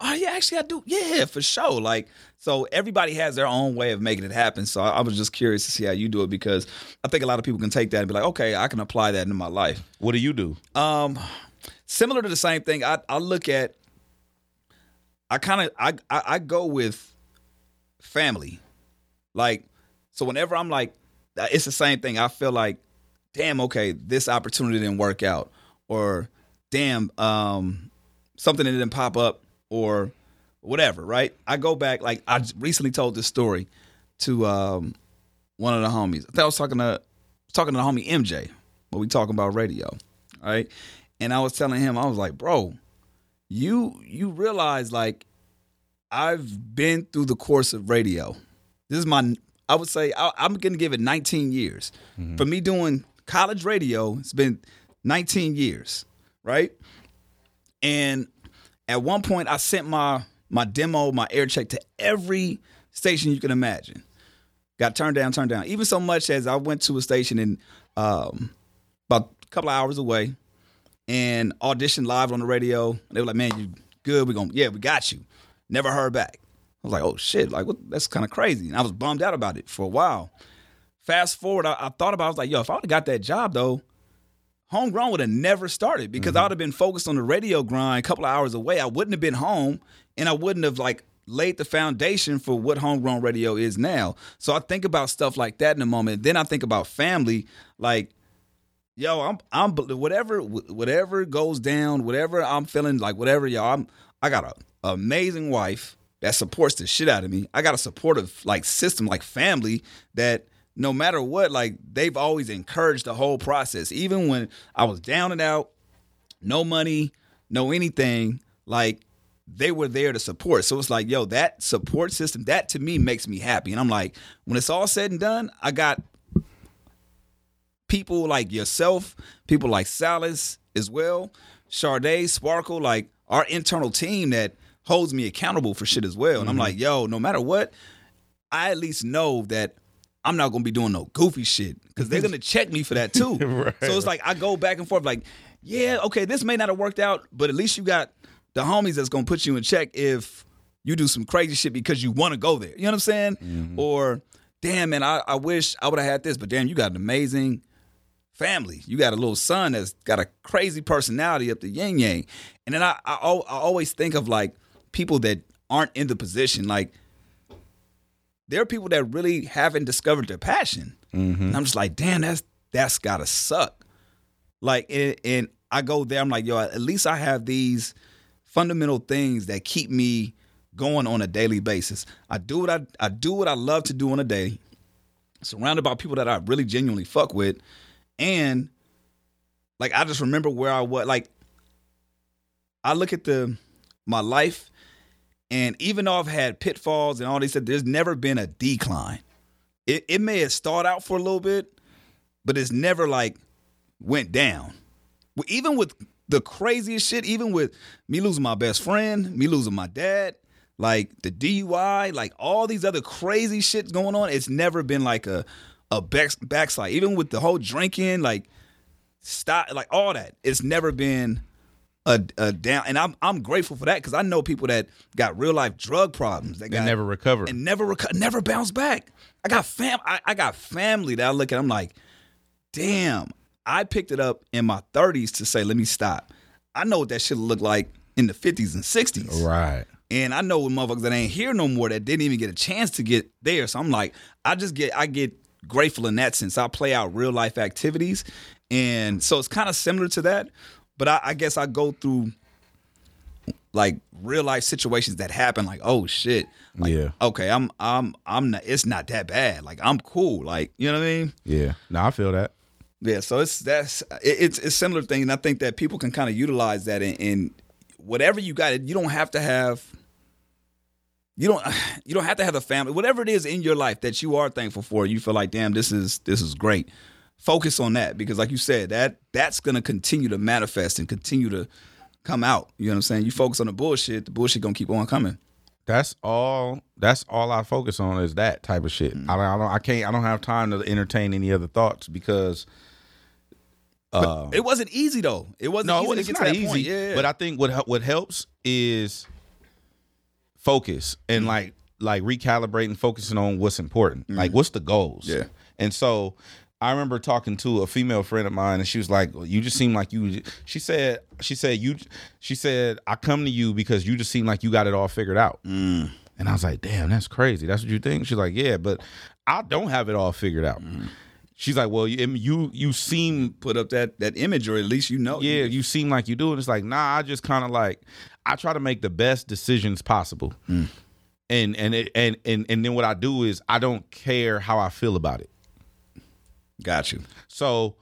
oh yeah actually i do yeah for sure like so everybody has their own way of making it happen so I, I was just curious to see how you do it because i think a lot of people can take that and be like okay i can apply that into my life What do you do? um, similar to the same thing. I I look at. I kind of I, I I go with family, like so. Whenever I'm like, it's the same thing. I feel like, damn, okay, this opportunity didn't work out, or damn, um, something that didn't pop up, or whatever. Right? I go back. Like I recently told this story to um one of the homies. I I was talking to talking to the homie MJ, but we talking about radio, right? And I was telling him, I was like, bro, you you realize like I've been through the course of radio. This is my I would say I, I'm gonna give it 19 years. For me doing college radio, it's been 19 years, right? And at one point, I sent my my demo, my air check to every station you can imagine. Got turned down, turned down. Even so much as I went to a station in um, about a couple of hours away and auditioned live on the radio. They were like, "Man, you good? We gonna yeah, we got you." Never heard back. I was like, "Oh shit!" Like, what? That's kind of crazy. And I was bummed out about it for a while. Fast forward, I, I thought about. it, I was like, "Yo, if I would have got that job though, homegrown would have never started because mm-hmm. I would have been focused on the radio grind a couple of hours away. I wouldn't have been home and I wouldn't have like laid the foundation for what homegrown radio is now. So I think about stuff like that in a moment. Then I think about family, like, yo, I'm I'm whatever whatever goes down, whatever I'm feeling like whatever, y'all, I'm I got a amazing wife that supports the shit out of me. I got a supportive like system, like family that no matter what, like they've always encouraged the whole process. Even when I was down and out, no money, no anything, like they were there to support. So it's like, yo, that support system, that to me makes me happy. And I'm like, when it's all said and done, I got people like yourself, people like Salas as well, Sade, Sparkle, like our internal team that holds me accountable for shit as well. And I'm mm-hmm. like, yo, no matter what, I at least know that I'm not gonna be doing no goofy shit because they're gonna check me for that too. [LAUGHS] so it's like I go back and forth, like, yeah, okay, this may not have worked out, but at least you got the homies that's gonna put you in check if you do some crazy shit because you want to go there. You know what I'm saying? Mm-hmm. Or damn, man, I, I wish I would have had this, but damn, you got an amazing family. You got a little son that's got a crazy personality up the yin yang. And then I, I, I always think of like people that aren't in the position. Like there are people that really haven't discovered their passion. Mm-hmm. And I'm just like, damn, that's that's gotta suck. Like, and, and I go there, I'm like, yo, at least I have these fundamental things that keep me going on a daily basis. I do what I I do what I love to do on a day. Surrounded by people that I really genuinely fuck with, and like I just remember where I was. Like I look at the my life, and even though I've had pitfalls and all these, there's never been a decline. It it may have started out for a little bit, but it's never like went down. Even with the craziest shit, even with me losing my best friend, me losing my dad, like the DUI, like all these other crazy shit going on, it's never been like a a back, backslide. Even with the whole drinking, like stop, like all that, it's never been a, a down. And I'm I'm grateful for that because I know people that got real life drug problems that got never recover. and never reco- never bounce back. I got fam. I, I got family that I look at. I'm like, damn. I picked it up in my 30s to say, let me stop. I know what that shit looked like in the 50s and 60s. Right. And I know with motherfuckers that ain't here no more that didn't even get a chance to get there. So I'm like, I just get I get grateful in that sense. I play out real life activities. And so it's kind of similar to that. But I, I guess I go through like real life situations that happen, like, oh shit. Like, Yeah. Okay, I'm I'm I'm not it's not that bad. Like I'm cool. Like, you know what I mean? Yeah. No, I feel that. Yeah, so it's that's it, it's it's a similar thing, and I think that people can kind of utilize that in, in whatever you got. You don't have to have you don't [SIGHS] you don't have to have a family, whatever it is in your life that you are thankful for. You feel like, damn, this is this is great. Focus on that because, like you said, that that's gonna continue to manifest and continue to come out. You know what I'm saying? You focus on the bullshit, the bullshit gonna keep on coming. That's all. That's all I focus on is that type of shit. Mm. I, don't, I don't. I can't. I don't have time to entertain any other thoughts because. Uh, It wasn't easy though. It wasn't no, easy to it's not to that easy. point. Yeah, But I think what what helps is focus and Mm. like like recalibrating, focusing on what's important. Like what's the goals? Mm. Yeah. And so I remember talking to a female friend of mine, and she was like, well, "You just seem like you." She said, "She said you." She said, "I come to you because you just seem like you got it all figured out." Mm. And I was like, "Damn, that's crazy. That's what you think?" She's like, "Yeah, but I don't have it all figured out." Mm. She's like, "Well, you you you seem put up that that image, or at least you know. yeah, you seem like you do. And it's like, nah, I just kind of like, I try to make the best decisions possible. And and it, and and and then what I do is I don't care how I feel about it. Got you. So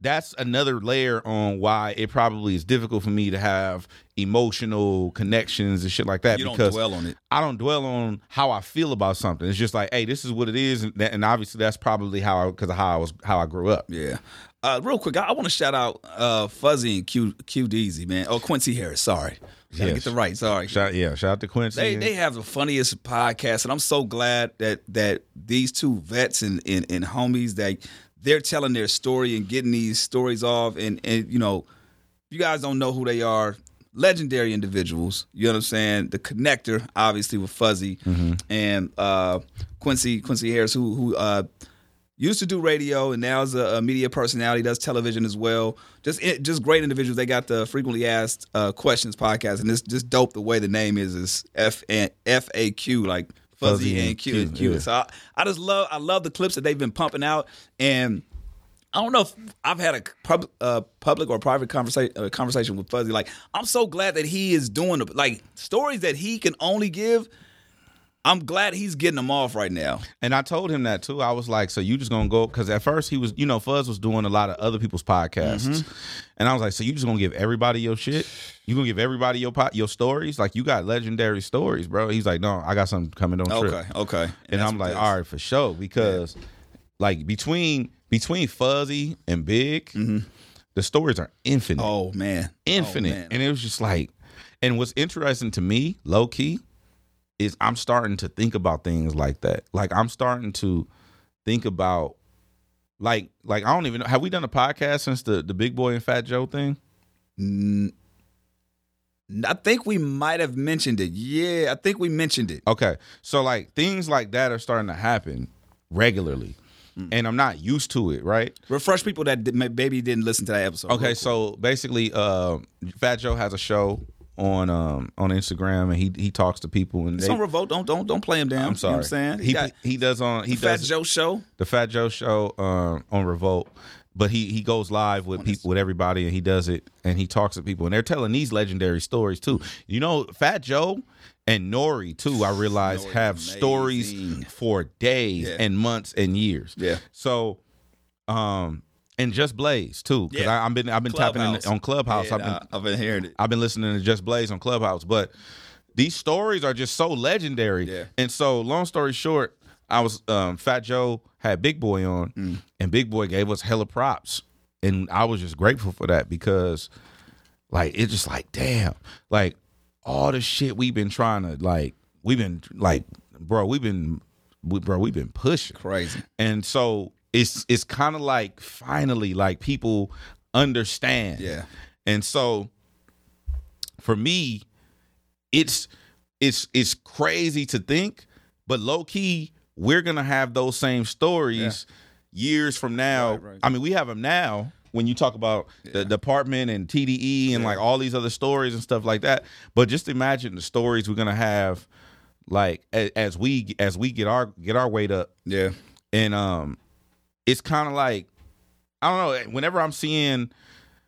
that's another layer on why it probably is difficult for me to have emotional connections and shit like that You don't because dwell on it. I don't dwell on how I feel about something. It's just like, hey, this is what it is, and, that, and obviously that's probably how I because of how I was how I grew up. Yeah. Uh, real quick, I, I want to shout out uh, Fuzzy and Q Q Deezy, man. Oh, Quincy Harris. Sorry, gotta Yes. get the right. Sorry. Shout yeah, shout out to Quincy. They they have the funniest podcast, and I'm so glad that that these two vets and and, and homies that they're telling their story and getting these stories off. And and you know, if you guys don't know who they are. Legendary individuals. You know what I'm saying? The connector, obviously, with Fuzzy and uh, Quincy Quincy Harris, who who uh, used to do radio and now is a, a media personality, does television as well. Just it, just great individuals. They got the frequently asked uh, questions podcast, and it's just dope. The way the name is is F and F A Q like fuzzy, Fuzzy and Q. Q, and Q. yeah. So I, I just love I love the clips that they've been pumping out and. I don't know if I've had a pub, uh, public or private conversation uh, conversation with Fuzzy. Like, I'm so glad that he is doing the, like stories that he can only give. I'm glad he's getting them off right now. And I told him that too. I was like, "So you just gonna go?" Because at first he was, you know, Fuzz was doing a lot of other people's podcasts, Mm-hmm. and I was like, "So you just gonna give everybody your shit? You gonna give everybody your pot, your stories? Like you got legendary stories, bro?" He's like, "No, I got something coming. Don't trip." Okay, okay. And I'm like. "All right, for sure," because like between between Fuzzy and Big, the stories are infinite Mm-hmm. Oh man, infinite. Oh, man. and it was just like, and what's interesting to me, low key, is I'm starting to think about things like that. Like I'm starting to think about, like, like I don't even know. Have we done a podcast since the the Big Boy and Fat Joe thing? I think we might have mentioned it. Yeah, I think we mentioned it. Okay, so like things like that are starting to happen regularly, Mm. and I'm not used to it. Right? Refresh people that maybe didn't listen to that episode. Okay, so basically, uh, Fat Joe has a show on um on Instagram, and he he talks to people, and on Revolt. Don't don't don't play him down. I'm sorry, You know what I'm saying he got he does on he the Fat does Joe show. the Fat Joe show um, on Revolt, but he he goes live with people with everybody and he does it and he talks to people and they're telling these legendary stories too. You know, Fat Joe and Nori too. I realize have amazing. stories for days Yeah. and months and years. Yeah. So, um, and just Blaze too because Yeah. I've been I've been tapping in on Clubhouse. Yeah, I've been nah, I've been hearing it. I've been listening to Just Blaze on Clubhouse, but these stories are just so legendary. Yeah. And so, long story short, I was um, Fat Joe had Big Boy on, Mm. and Big Boy gave us hella props, and I was just grateful for that because, like, it's just like, damn, like all the shit we've been trying to like, we've been like, bro, we've been, we, bro, we've been pushing Crazy. and so it's it's kind of like finally like people understand. Yeah. and so for me it's it's it's crazy to think but low key we're gonna have those same stories years from now. Right, right. i mean we have them now when you talk about the department and tde and like all these other stories and stuff like that. But just imagine the stories we're gonna have like as, as we as we get our get our weight up. Yeah. and um it's kind of like i don't know whenever i'm seeing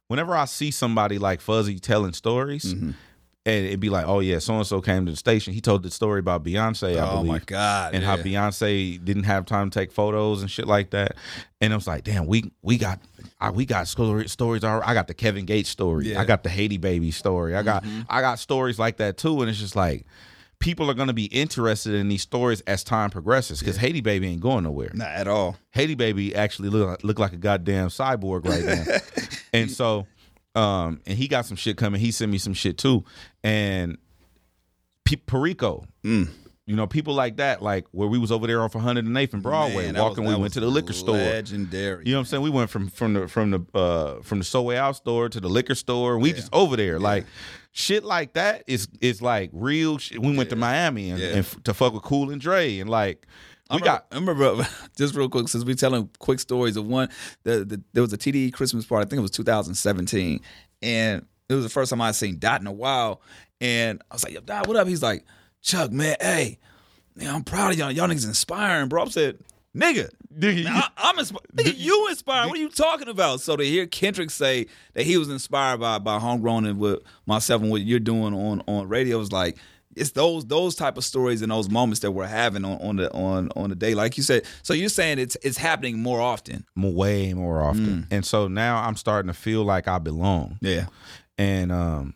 whenever i see somebody like fuzzy telling stories and it'd be like, oh yeah, so and so came to the station. He told the story about Beyonce, I oh believe. my god! and yeah. how Beyonce didn't have time to take photos and shit like that. And I was like, damn, we we got I, we got story, stories. I got the Kevin Gates story. Yeah. I got the Haiti Babii story. I got Mm-hmm. I got stories like that too. And it's just like people are gonna be interested in these stories as time progresses because Haiti Babii ain't going nowhere. not at all. Haiti Babii actually look like, look like a goddamn cyborg right now. [LAUGHS] and so, um, and he got some shit coming. He sent me some shit too. And P- Perico, Mm. You know, people like that, like where we was over there off 108th and Broadway, Man, walking. was- we went to the liquor store. Legendary. You know what I'm saying? We went from from the from the uh from the So Way Out store to the liquor store. We just over there, like shit like that is is like real. Shit. We went to Miami and, Yeah. and to fuck with Cool and Dre and like we I got remember, I remember just real quick since we telling quick stories of one. The, the there was a TDE Christmas party. I think it was 2017, and it was the first time I seen Dot in a while. And I was like, "Yo, Dot, what up?" He's like, "Chuck, man, hey, man, I'm proud of y'all. Y'all niggas inspiring, bro." I said, "Nigga." Nigga, man, I, I'm inspired. Nigga, you inspired. What are you talking about? So to hear Kendrick say that he was inspired by by homegrown and with myself and what you're doing on on radio is like it's those those type of stories and those moments that we're having on, on the on on the day. Like you said, so you're saying it's it's happening more often. way more often. And so now I'm starting to feel like I belong. Yeah. And um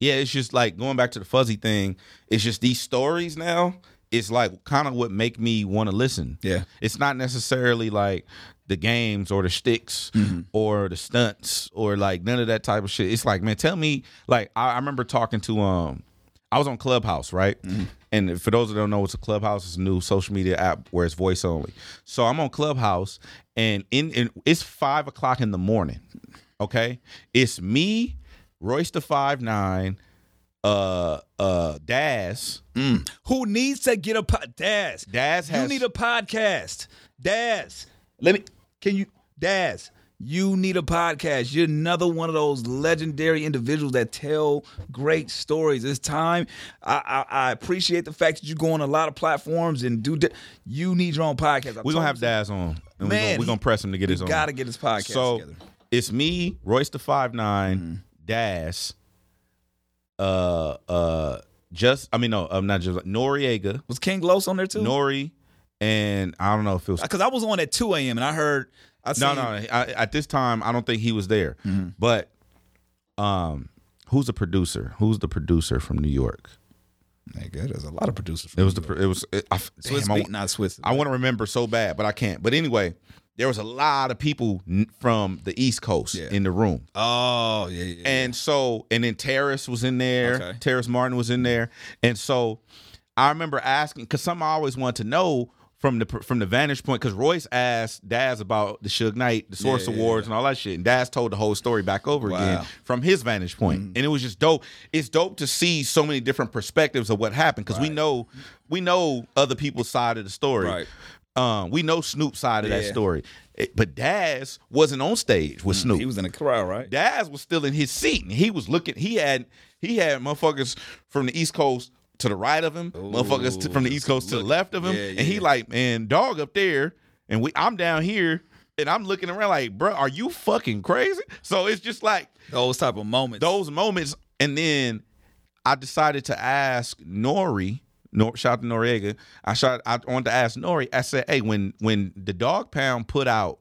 yeah, it's just like going back to the fuzzy thing, it's just these stories now, it's like kind of what make me want to listen. Yeah. It's not necessarily like the games or the sticks or the stunts or like none of that type of shit. It's like, man, tell me like I, I remember talking to um I was on Clubhouse, right? And for those that don't know, it's a Clubhouse. It's a new social media app where it's voice only. So I'm on Clubhouse, and in, in it's five o'clock in the morning. Okay, it's me, Royce the Five Nine, uh, uh, Daz. Who needs to get a pod? Daz. Daz You need a podcast. Daz. Let me. Can you? Daz. You need a podcast. You're another one of those legendary individuals that tell great stories. It's time. I, I, I appreciate the fact that you go on a lot of platforms and do. Di- you need your own podcast. We're told gonna have Daz on, and we're gonna, we gonna press him to get we his own. gotta get his podcast so together. Mm-hmm. it's me, Royce the Five Nine, Daz, uh, uh, just I mean no, I'm not just Noreaga, Was King Los on there too? Nori, and I don't know if it was Because I was on at 2 a.m. and I heard. I no, seen, no. I, at this time, I don't think he was there. Mm-hmm. But, um, who's the producer? Who's the producer from New York? Nigga, there's a lot of producers. It was the. pro- It was. It, I, Swizz damn, I, beat, not Swizz. I want to remember so bad, but I can't. But anyway, there was a lot of people from the East Coast Yeah. in the room. Oh yeah, yeah. And so, and then Terrace was in there. Okay. Terrace Martin was in there. And so, I remember asking because something I always wanted to know from the from the vantage point because Royce asked Daz about the Suge Knight, the Source Awards, and all that shit, and Daz told the whole story back over Wow. again from his vantage point. Mm-hmm. and it was just dope. It's dope to see so many different perspectives of what happened because we know we know other people's side of the story. Right. Um, we know Snoop's side of that story, It- but Daz wasn't on stage with Snoop. he was in the crowd, right? Daz was still in his seat and he was looking. He had he had motherfuckers from the East Coast to the right of him, motherfuckers to, from the East Coast to the left of him, yeah, and he like, man, dog up there, and we I'm down here, and I'm looking around like, bro, are you fucking crazy? So it's just like Those type of moments. those moments, and then I decided to ask Nori. Nor, shout out to Noreaga. I shot. I wanted to ask Nori. I said, "Hey, when when the Dog Pound put out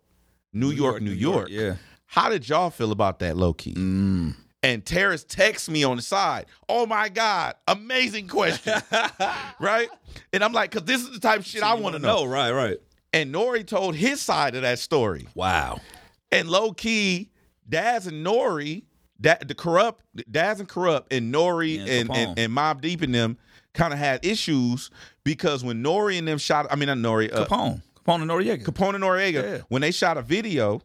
New, York, New York, Yeah. how did y'all feel about that, low key?" And Terrace texts me on the side. Oh my God, amazing question, [LAUGHS] right? And I'm like, because this is the type of shit I want to know. No, right, right. And Nori told his side of that story. Wow. And low key, Daz and Nori, that the Kurupt, Daz and Kurupt, and Nori And and, and, and Mobb Deep and them kind of had issues because when Nori and them shot, I mean not Nori, uh, Capone. Capone and Noreaga. Capone and Noreaga, Yeah. Mm-hmm. when they shot a video,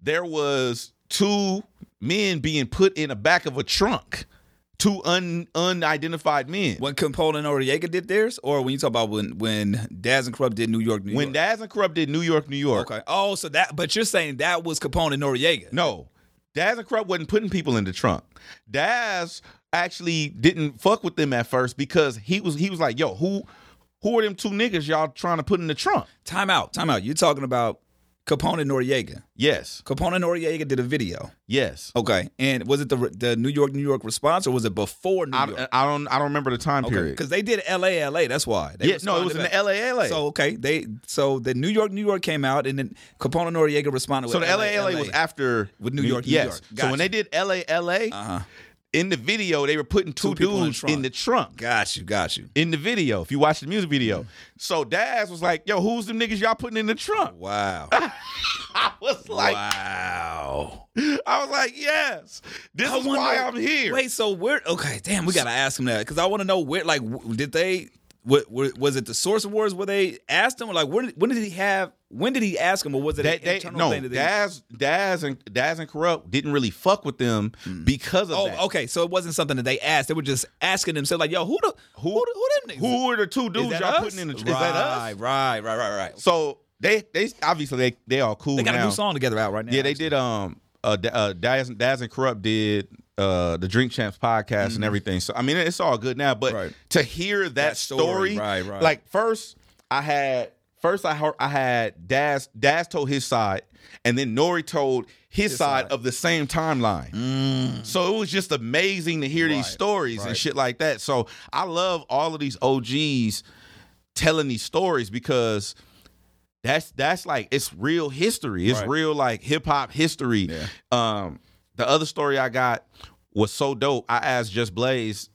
there was two men being put in the back of a trunk, two un, unidentified men. When Capone and Noreaga did theirs, or when you talk about when when Daz and Kurupt did New York, New when York. Daz and Kurupt did New York, New York. Okay. Oh, so that. But you're saying that was Capone and Noreaga. No, Daz and Kurupt wasn't putting people in the trunk. Daz actually didn't fuck with them at first because he was he was like, yo, who who are them two niggas y'all trying to put in the trunk? Time out. Time out. You're talking about Capone and Noreaga. Yes, Capone and Noreaga did a video. yes. Okay, and was it the the New York New York response or was it before New I, York? I don't I don't remember the time Okay, period. because they did L.A. L.A. That's why. They Yeah, no, it was in. LA LA. So okay, they so the New York New York came out and then Capone and Noreaga responded. So the LA LA was after With New York, New yes. York. So when they did LA LA, Uh-huh. In the video they were putting two, Two people in the dudes in the trunk. Got you, got you. In the video, if you watch the music video, Mm. so Daz was like, "Yo, who's the niggas y'all putting in the trunk?" Wow. [LAUGHS] I was like, wow. I was like, "Yes, this I is wonder- why I'm here." Wait, so where? Okay, damn, we gotta ask him that because I want to know where. Like, did they? What, was it the Source Awards where they asked him? Like, when did, when did he have? When did he ask him, or was it They, an they, internal no, thing? that they- Daz, Daz, and Daz and Kurupt didn't really fuck with them because of Oh, that. okay. So it wasn't something that they asked. They were just asking themselves, like, "Yo, who the who who, who them niggas? Who are the two dudes y'all us? putting in the? Is right, that us? Right, right, right, right. So they they obviously they they all cool They got now. a new song together out right now. Yeah, they did. Um, uh, uh Daz, Daz and Corrupt did uh the Drink Champs podcast and everything. So I mean, it's all good now. But Mm-hmm. Right. to hear that, That story, story, right, right. Like first, I had first I heard I had Daz Daz told his side, and then Nori told his, side, side. of the same timeline. So it was just amazing to hear these Mm. Stories and shit like that. So I love all of these OGs telling these stories because that's that's like it's real history. It's real like hip hop history. Yeah. Um, the other story I got was so dope. I asked Just Blaze.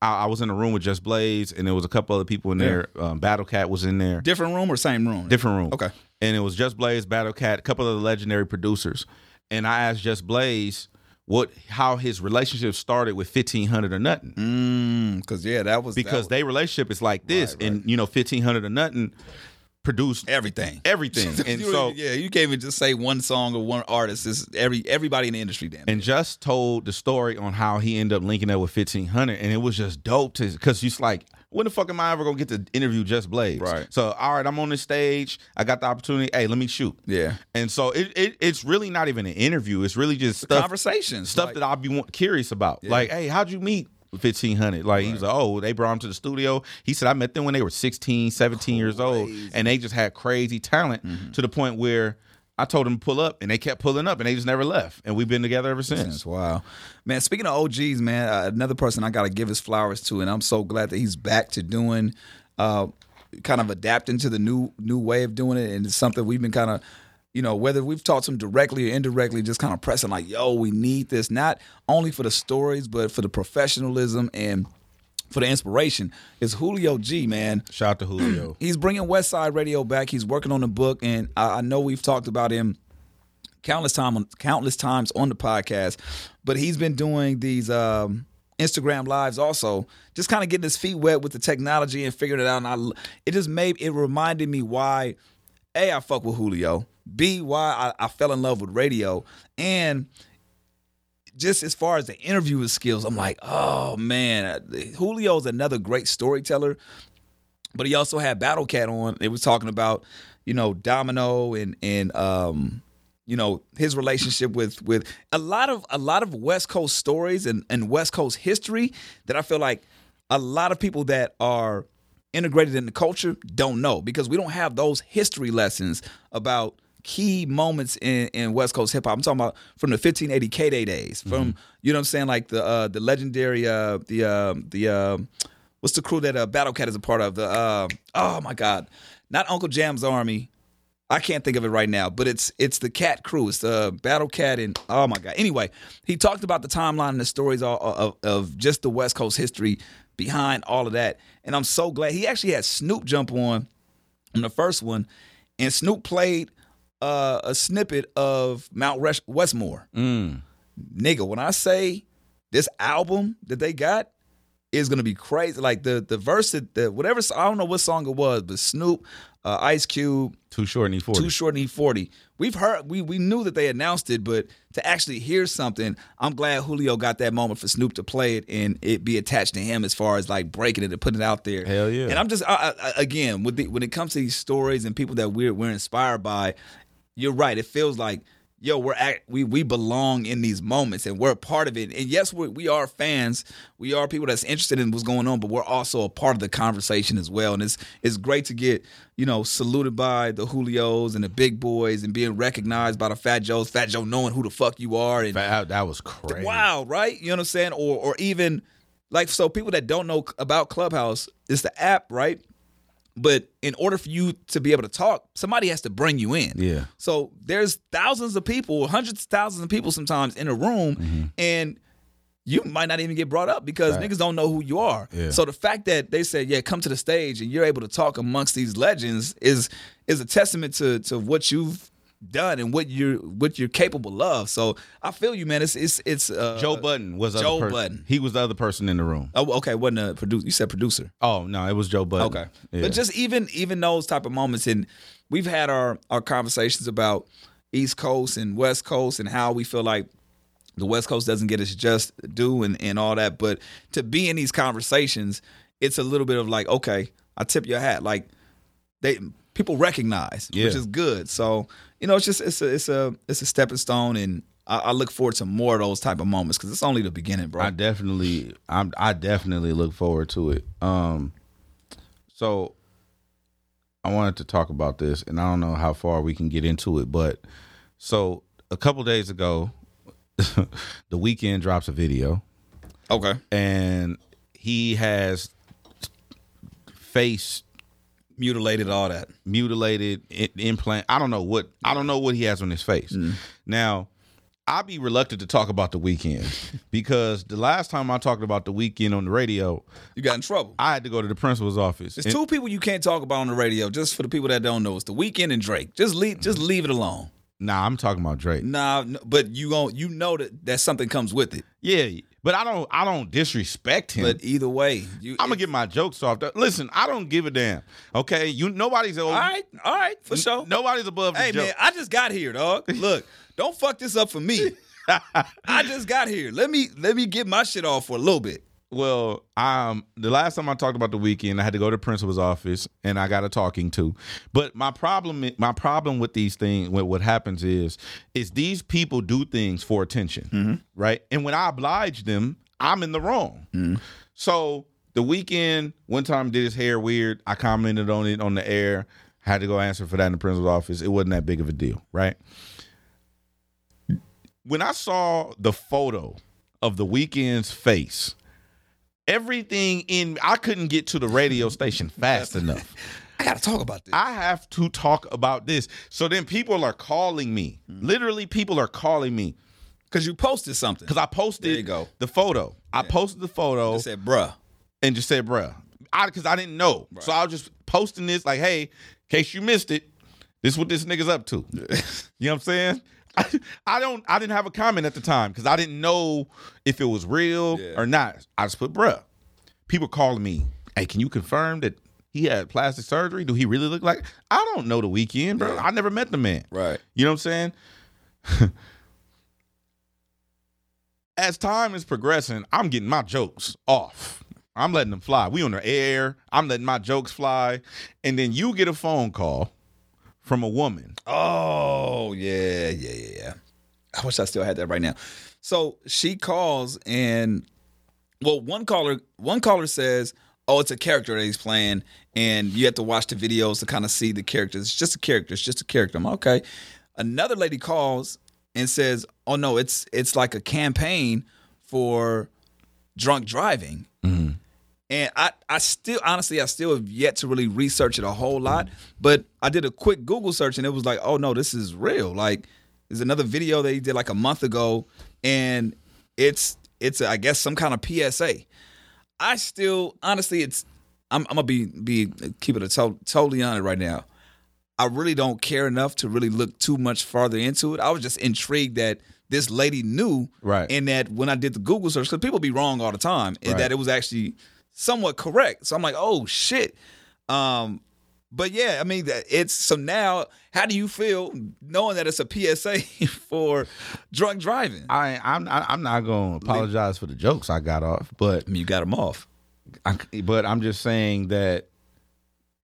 I, I was in a room with Just Blaze, and there was a couple other people in there. Um, Battle Cat was in there, different room or same room? different room. Okay. and it was Just Blaze, Battle Cat, a couple of the legendary producers. And I asked Just Blaze what how his relationship started with fifteen hundred or nothing Mm, because yeah, that was because that their relationship is like this, Right, right. and you know fifteen hundred or nothing produced everything. everything, [LAUGHS] and so yeah, you can't even just say one song or one artist. It's every everybody in the industry. Damn. and just told the story on how he ended up linking up with 1500 and it was just dope to because he's like when the fuck am i ever gonna get to interview just blaze Right. so all right i'm on this stage i got the opportunity hey let me shoot yeah, and so it, it it's really not even an interview it's really just stuff conversations, stuff like- that i'll be curious about like hey how'd you meet 1500 like he was like oh they brought him to the studio he said i met them when they were 16 17 years old and they just had crazy talent Mm-hmm. to the point where i told them to pull up and they kept pulling up and they just never left and we've been together ever since wow, man. Speaking of OGs, man, uh, another person I got to give his flowers to, and I'm so glad that he's back to doing, uh, kind of adapting to the new new way of doing it, and it's something we've been kind of. You know, whether we've talked to him directly or indirectly, just kind of pressing like, yo, we need this, not only for the stories, but for the professionalism and for the inspiration. Is Julio G, man. Shout out to Julio. [CLEARS THROAT] He's bringing West Side Radio back. He's working on the book, and I, I know we've talked about him countless time on countless times on the podcast. But he's been doing these um, Instagram lives also, just kind of getting his feet wet with the technology and figuring it out. And I, it just made it reminded me why a I fuck with Julio, b why I, I fell in love with radio, and just as far as the interviewing skills, I'm like, oh man, Julio's another great storyteller but he also had Battle Cat on. It was talking about, you know, Domino and and um, you know, his relationship with with a lot of a lot of West Coast stories and, and West Coast history that I feel like a lot of people that are integrated in the culture don't know because we don't have those history lessons about key moments in, in West Coast hip hop. I'm talking about from the 1580 K Day days, from you know what I'm saying, like the uh, the legendary uh, the uh, the uh, what's the crew that uh, Battle Cat is a part of? The uh, oh my god, not Uncle Jam's Army. I can't think of it right now, but it's it's the Cat crew. It's the Battle Cat and oh my god. Anyway, he talked about the timeline and the stories of, of, of just the West Coast history behind all of that, and I'm so glad he actually had Snoop jump on on the first one, and Snoop played uh, a snippet of Mount Rush- Westmore. Nigga, when I say this album that they got is gonna be crazy, like the the verse that the whatever I don't know what song it was, but Snoop, uh, Ice Cube, Too short and E-40. Too Short and E Forty. We've heard we we knew that they announced it, but to actually hear something, I'm glad Julio got that moment for Snoop to play it and it be attached to him as far as like breaking it and putting it out there. Hell yeah. And I'm just I, I, again with the, when it comes to these stories and people that we're we're inspired by, you're right. It feels like yo, we're at, we we belong in these moments and we're a part of it. And yes, we we are fans, we are people that's interested in what's going on, but we're also a part of the conversation as well. And it's it's great to get you know saluted by the Julios and the big boys and being recognized by the Fat Joes, Fat Joe knowing who the fuck you are and That, that was crazy. wow, right? You know what I'm saying? Or or even like so people that don't know about Clubhouse, it's the app, right? But in order for you to be able to talk, somebody has to bring you in. Yeah. So there's thousands of people, hundreds of thousands of people sometimes in a room, Mm-hmm. and you might not even get brought up because niggas don't know who you are. Yeah. So the fact that they said, "Yeah, come to the stage," and you're able to talk amongst these legends is is a testament to to what you've done and what you're what you're capable of. So I feel you, man. It's it's it's uh, Joe Budden was the Joe other. Budden. He was the other person in the room. Oh, okay. Wasn't a producer? You said producer. Oh no, it was Joe Budden. Okay. Yeah. But just even even those type of moments, and we've had our our conversations about East Coast and West Coast and how we feel like the West Coast doesn't get its just due and, and all that. But to be in these conversations, it's a little bit of like, okay, I tip your hat. Like they people recognize, Yeah. which is good. So you know, it's just it's a it's a it's a stepping stone, and I, I look forward to more of those type of moments because it's only the beginning, bro. I definitely, I'm, I definitely look forward to it. Um, so I wanted to talk about this, and I don't know how far we can get into it, but so a couple days ago, [LAUGHS] the Weeknd drops a video, okay. and he has face Mutilated all that. mutilated i- implant. I don't know what I don't know what he has on his face. Mm. Now, I'd be reluctant to talk about the Weeknd [LAUGHS] because the last time I talked about the Weeknd on the radio, You got in trouble. I had to go to the principal's office. There's And- two people you can't talk about on the radio. Just for the people that don't know, it's the Weeknd and Drake. Just leave, just leave it alone. Nah, I'm talking about Drake. Nah, no, but you gon' you know that that something comes with it. Yeah, but I don't I don't disrespect him. But either way, you. I'm gonna get my jokes off. Listen, I don't give a damn. Okay, you nobody's all right, all right, for sure. Nobody's above the hey joke. man, I just got here, dog. [LAUGHS] Look, don't fuck this up for me. [LAUGHS] I just got here. Let me let me get my shit off for a little bit. Well, um, the last time I talked about the Weeknd, I had to go to the principal's office and I got a talking to. But my problem, my problem with these things, what what happens is, is these people do things for attention, right? And when I oblige them, I'm in the wrong. So the Weeknd, one time did his hair weird. I commented on it on the air. Had to go answer for that in the principal's office. It wasn't that big of a deal, right? When I saw the photo of the Weeknd's face, everything in I couldn't get to the radio station fast [LAUGHS] enough. I gotta talk about this. I have to talk about this. So then people are calling me. Hmm. Literally, people are calling me Cause you posted something. because I posted There you go. the photo. I posted the photo I said, bruh. and just said, bruh. I because I didn't know. So I was just posting this like, hey, in case you missed it, this is what this nigga's up to. [LAUGHS] you know what I'm saying? I, I don't I didn't have a comment at the time because I didn't know if it was real Yeah. or not. I just put bruh. People calling me, hey, can you confirm that he had plastic surgery? Do he really look like I don't know the Weeknd, bro. I never met the man. Right. You know what I'm saying? [LAUGHS] As time is progressing, I'm getting my jokes off. I'm letting them fly. We on the air. I'm letting my jokes fly. And then you get a phone call from a woman. Oh yeah, yeah, yeah, yeah. I wish I still had that right now. So she calls and well, one caller one caller says, "Oh, it's a character that he's playing, and you have to watch the videos to kind of see the characters. It's just a character. It's just a character." I'm okay. Another lady calls and says, "Oh no, it's it's like a campaign for drunk driving." Mm-hmm. And I, I still, honestly, I still have yet to really research it a whole lot. But I did a quick Google search and it was like, oh no, this is real. Like, there's another video that he did like a month ago, and it's, it's, I guess, some kind of PSA. I still, honestly, it's, I'm, I'm gonna be, be, keep it a to- totally honest right now. I really don't care enough to really look too much farther into it. I was just intrigued that this lady knew, Right. And that when I did the Google search, because people be wrong all the time, and Right. that it was actually somewhat correct. So I'm like, oh shit. Um, but yeah, I mean, that- it's so now. How do you feel knowing that it's a PSA [LAUGHS] for drunk driving? I I'm I'm not going to apologize for the jokes I got off, but mean, you got them off. I, but I'm just saying that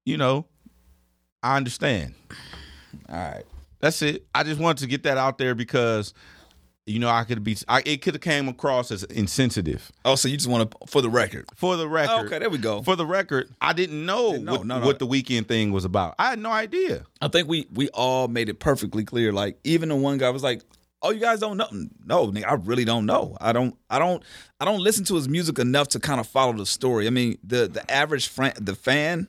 you know, I understand. All right. That's it. I just wanted to get that out there because you know I could be. I, it could have came across as insensitive. Oh, so you just want to, for the record. For the record, Okay, there we go. For the record, I didn't know, Didn't know. what, No, no. what the Weeknd thing was about. I had no idea. I think we we all made it perfectly clear. Like even the one guy was like, "Oh, you guys don't know? No, nigga, I really don't know. I don't, I don't, I don't listen to his music enough to kind of follow the story. I mean, the the average fan, the fan,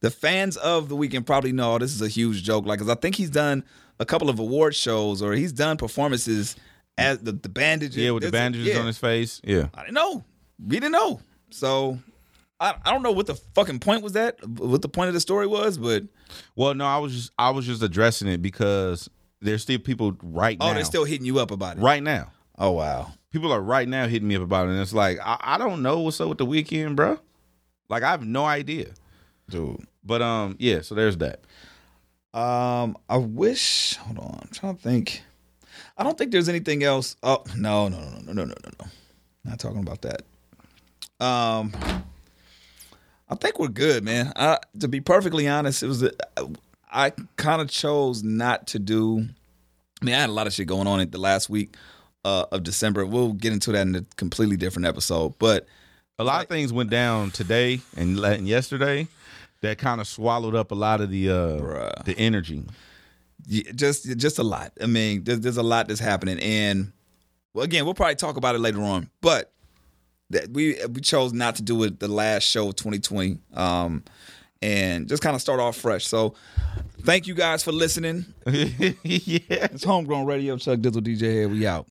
the fans of the Weeknd probably know oh, this is a huge joke. Like, 'cause I think he's done a couple of award shows or he's done performances as the the bandages. Yeah, with the bandages yeah. on his face. Yeah. I didn't know. We didn't know. So. I, I don't know what the fucking point was that, what the point of the story was, but Well, no, I was just I was just addressing it because there's still people right oh, now. Oh, they're still hitting you up about it. right now. Oh wow. People are right now hitting me up about it, and it's like I, I don't know what's up with the Weeknd, bro. Like I have no idea, Dude. But um, yeah. So there's that. Um, I wish. Hold on, I'm trying to think. I don't think there's anything else. Oh no, no, no, no, no, no, no, no. Not talking about that. Um, I think we're good, man. I, to be perfectly honest, it was. A, I kind of chose not to do. I mean, I had a lot of shit going on in the last week uh, of December. We'll get into that in a completely different episode. But A lot of things went down today and, and yesterday that kind of swallowed up a lot of the uh Bruh. the energy. Just just a lot. I mean, there's, there's a lot that's happening, and well, again, we'll probably talk about it later on. But that we we chose not to do it the last show of 2020, um, and just kind of start off fresh. So, thank you guys for listening. [LAUGHS] yeah. It's homegrown radio. Chuck Dizzle, DJ here. We out.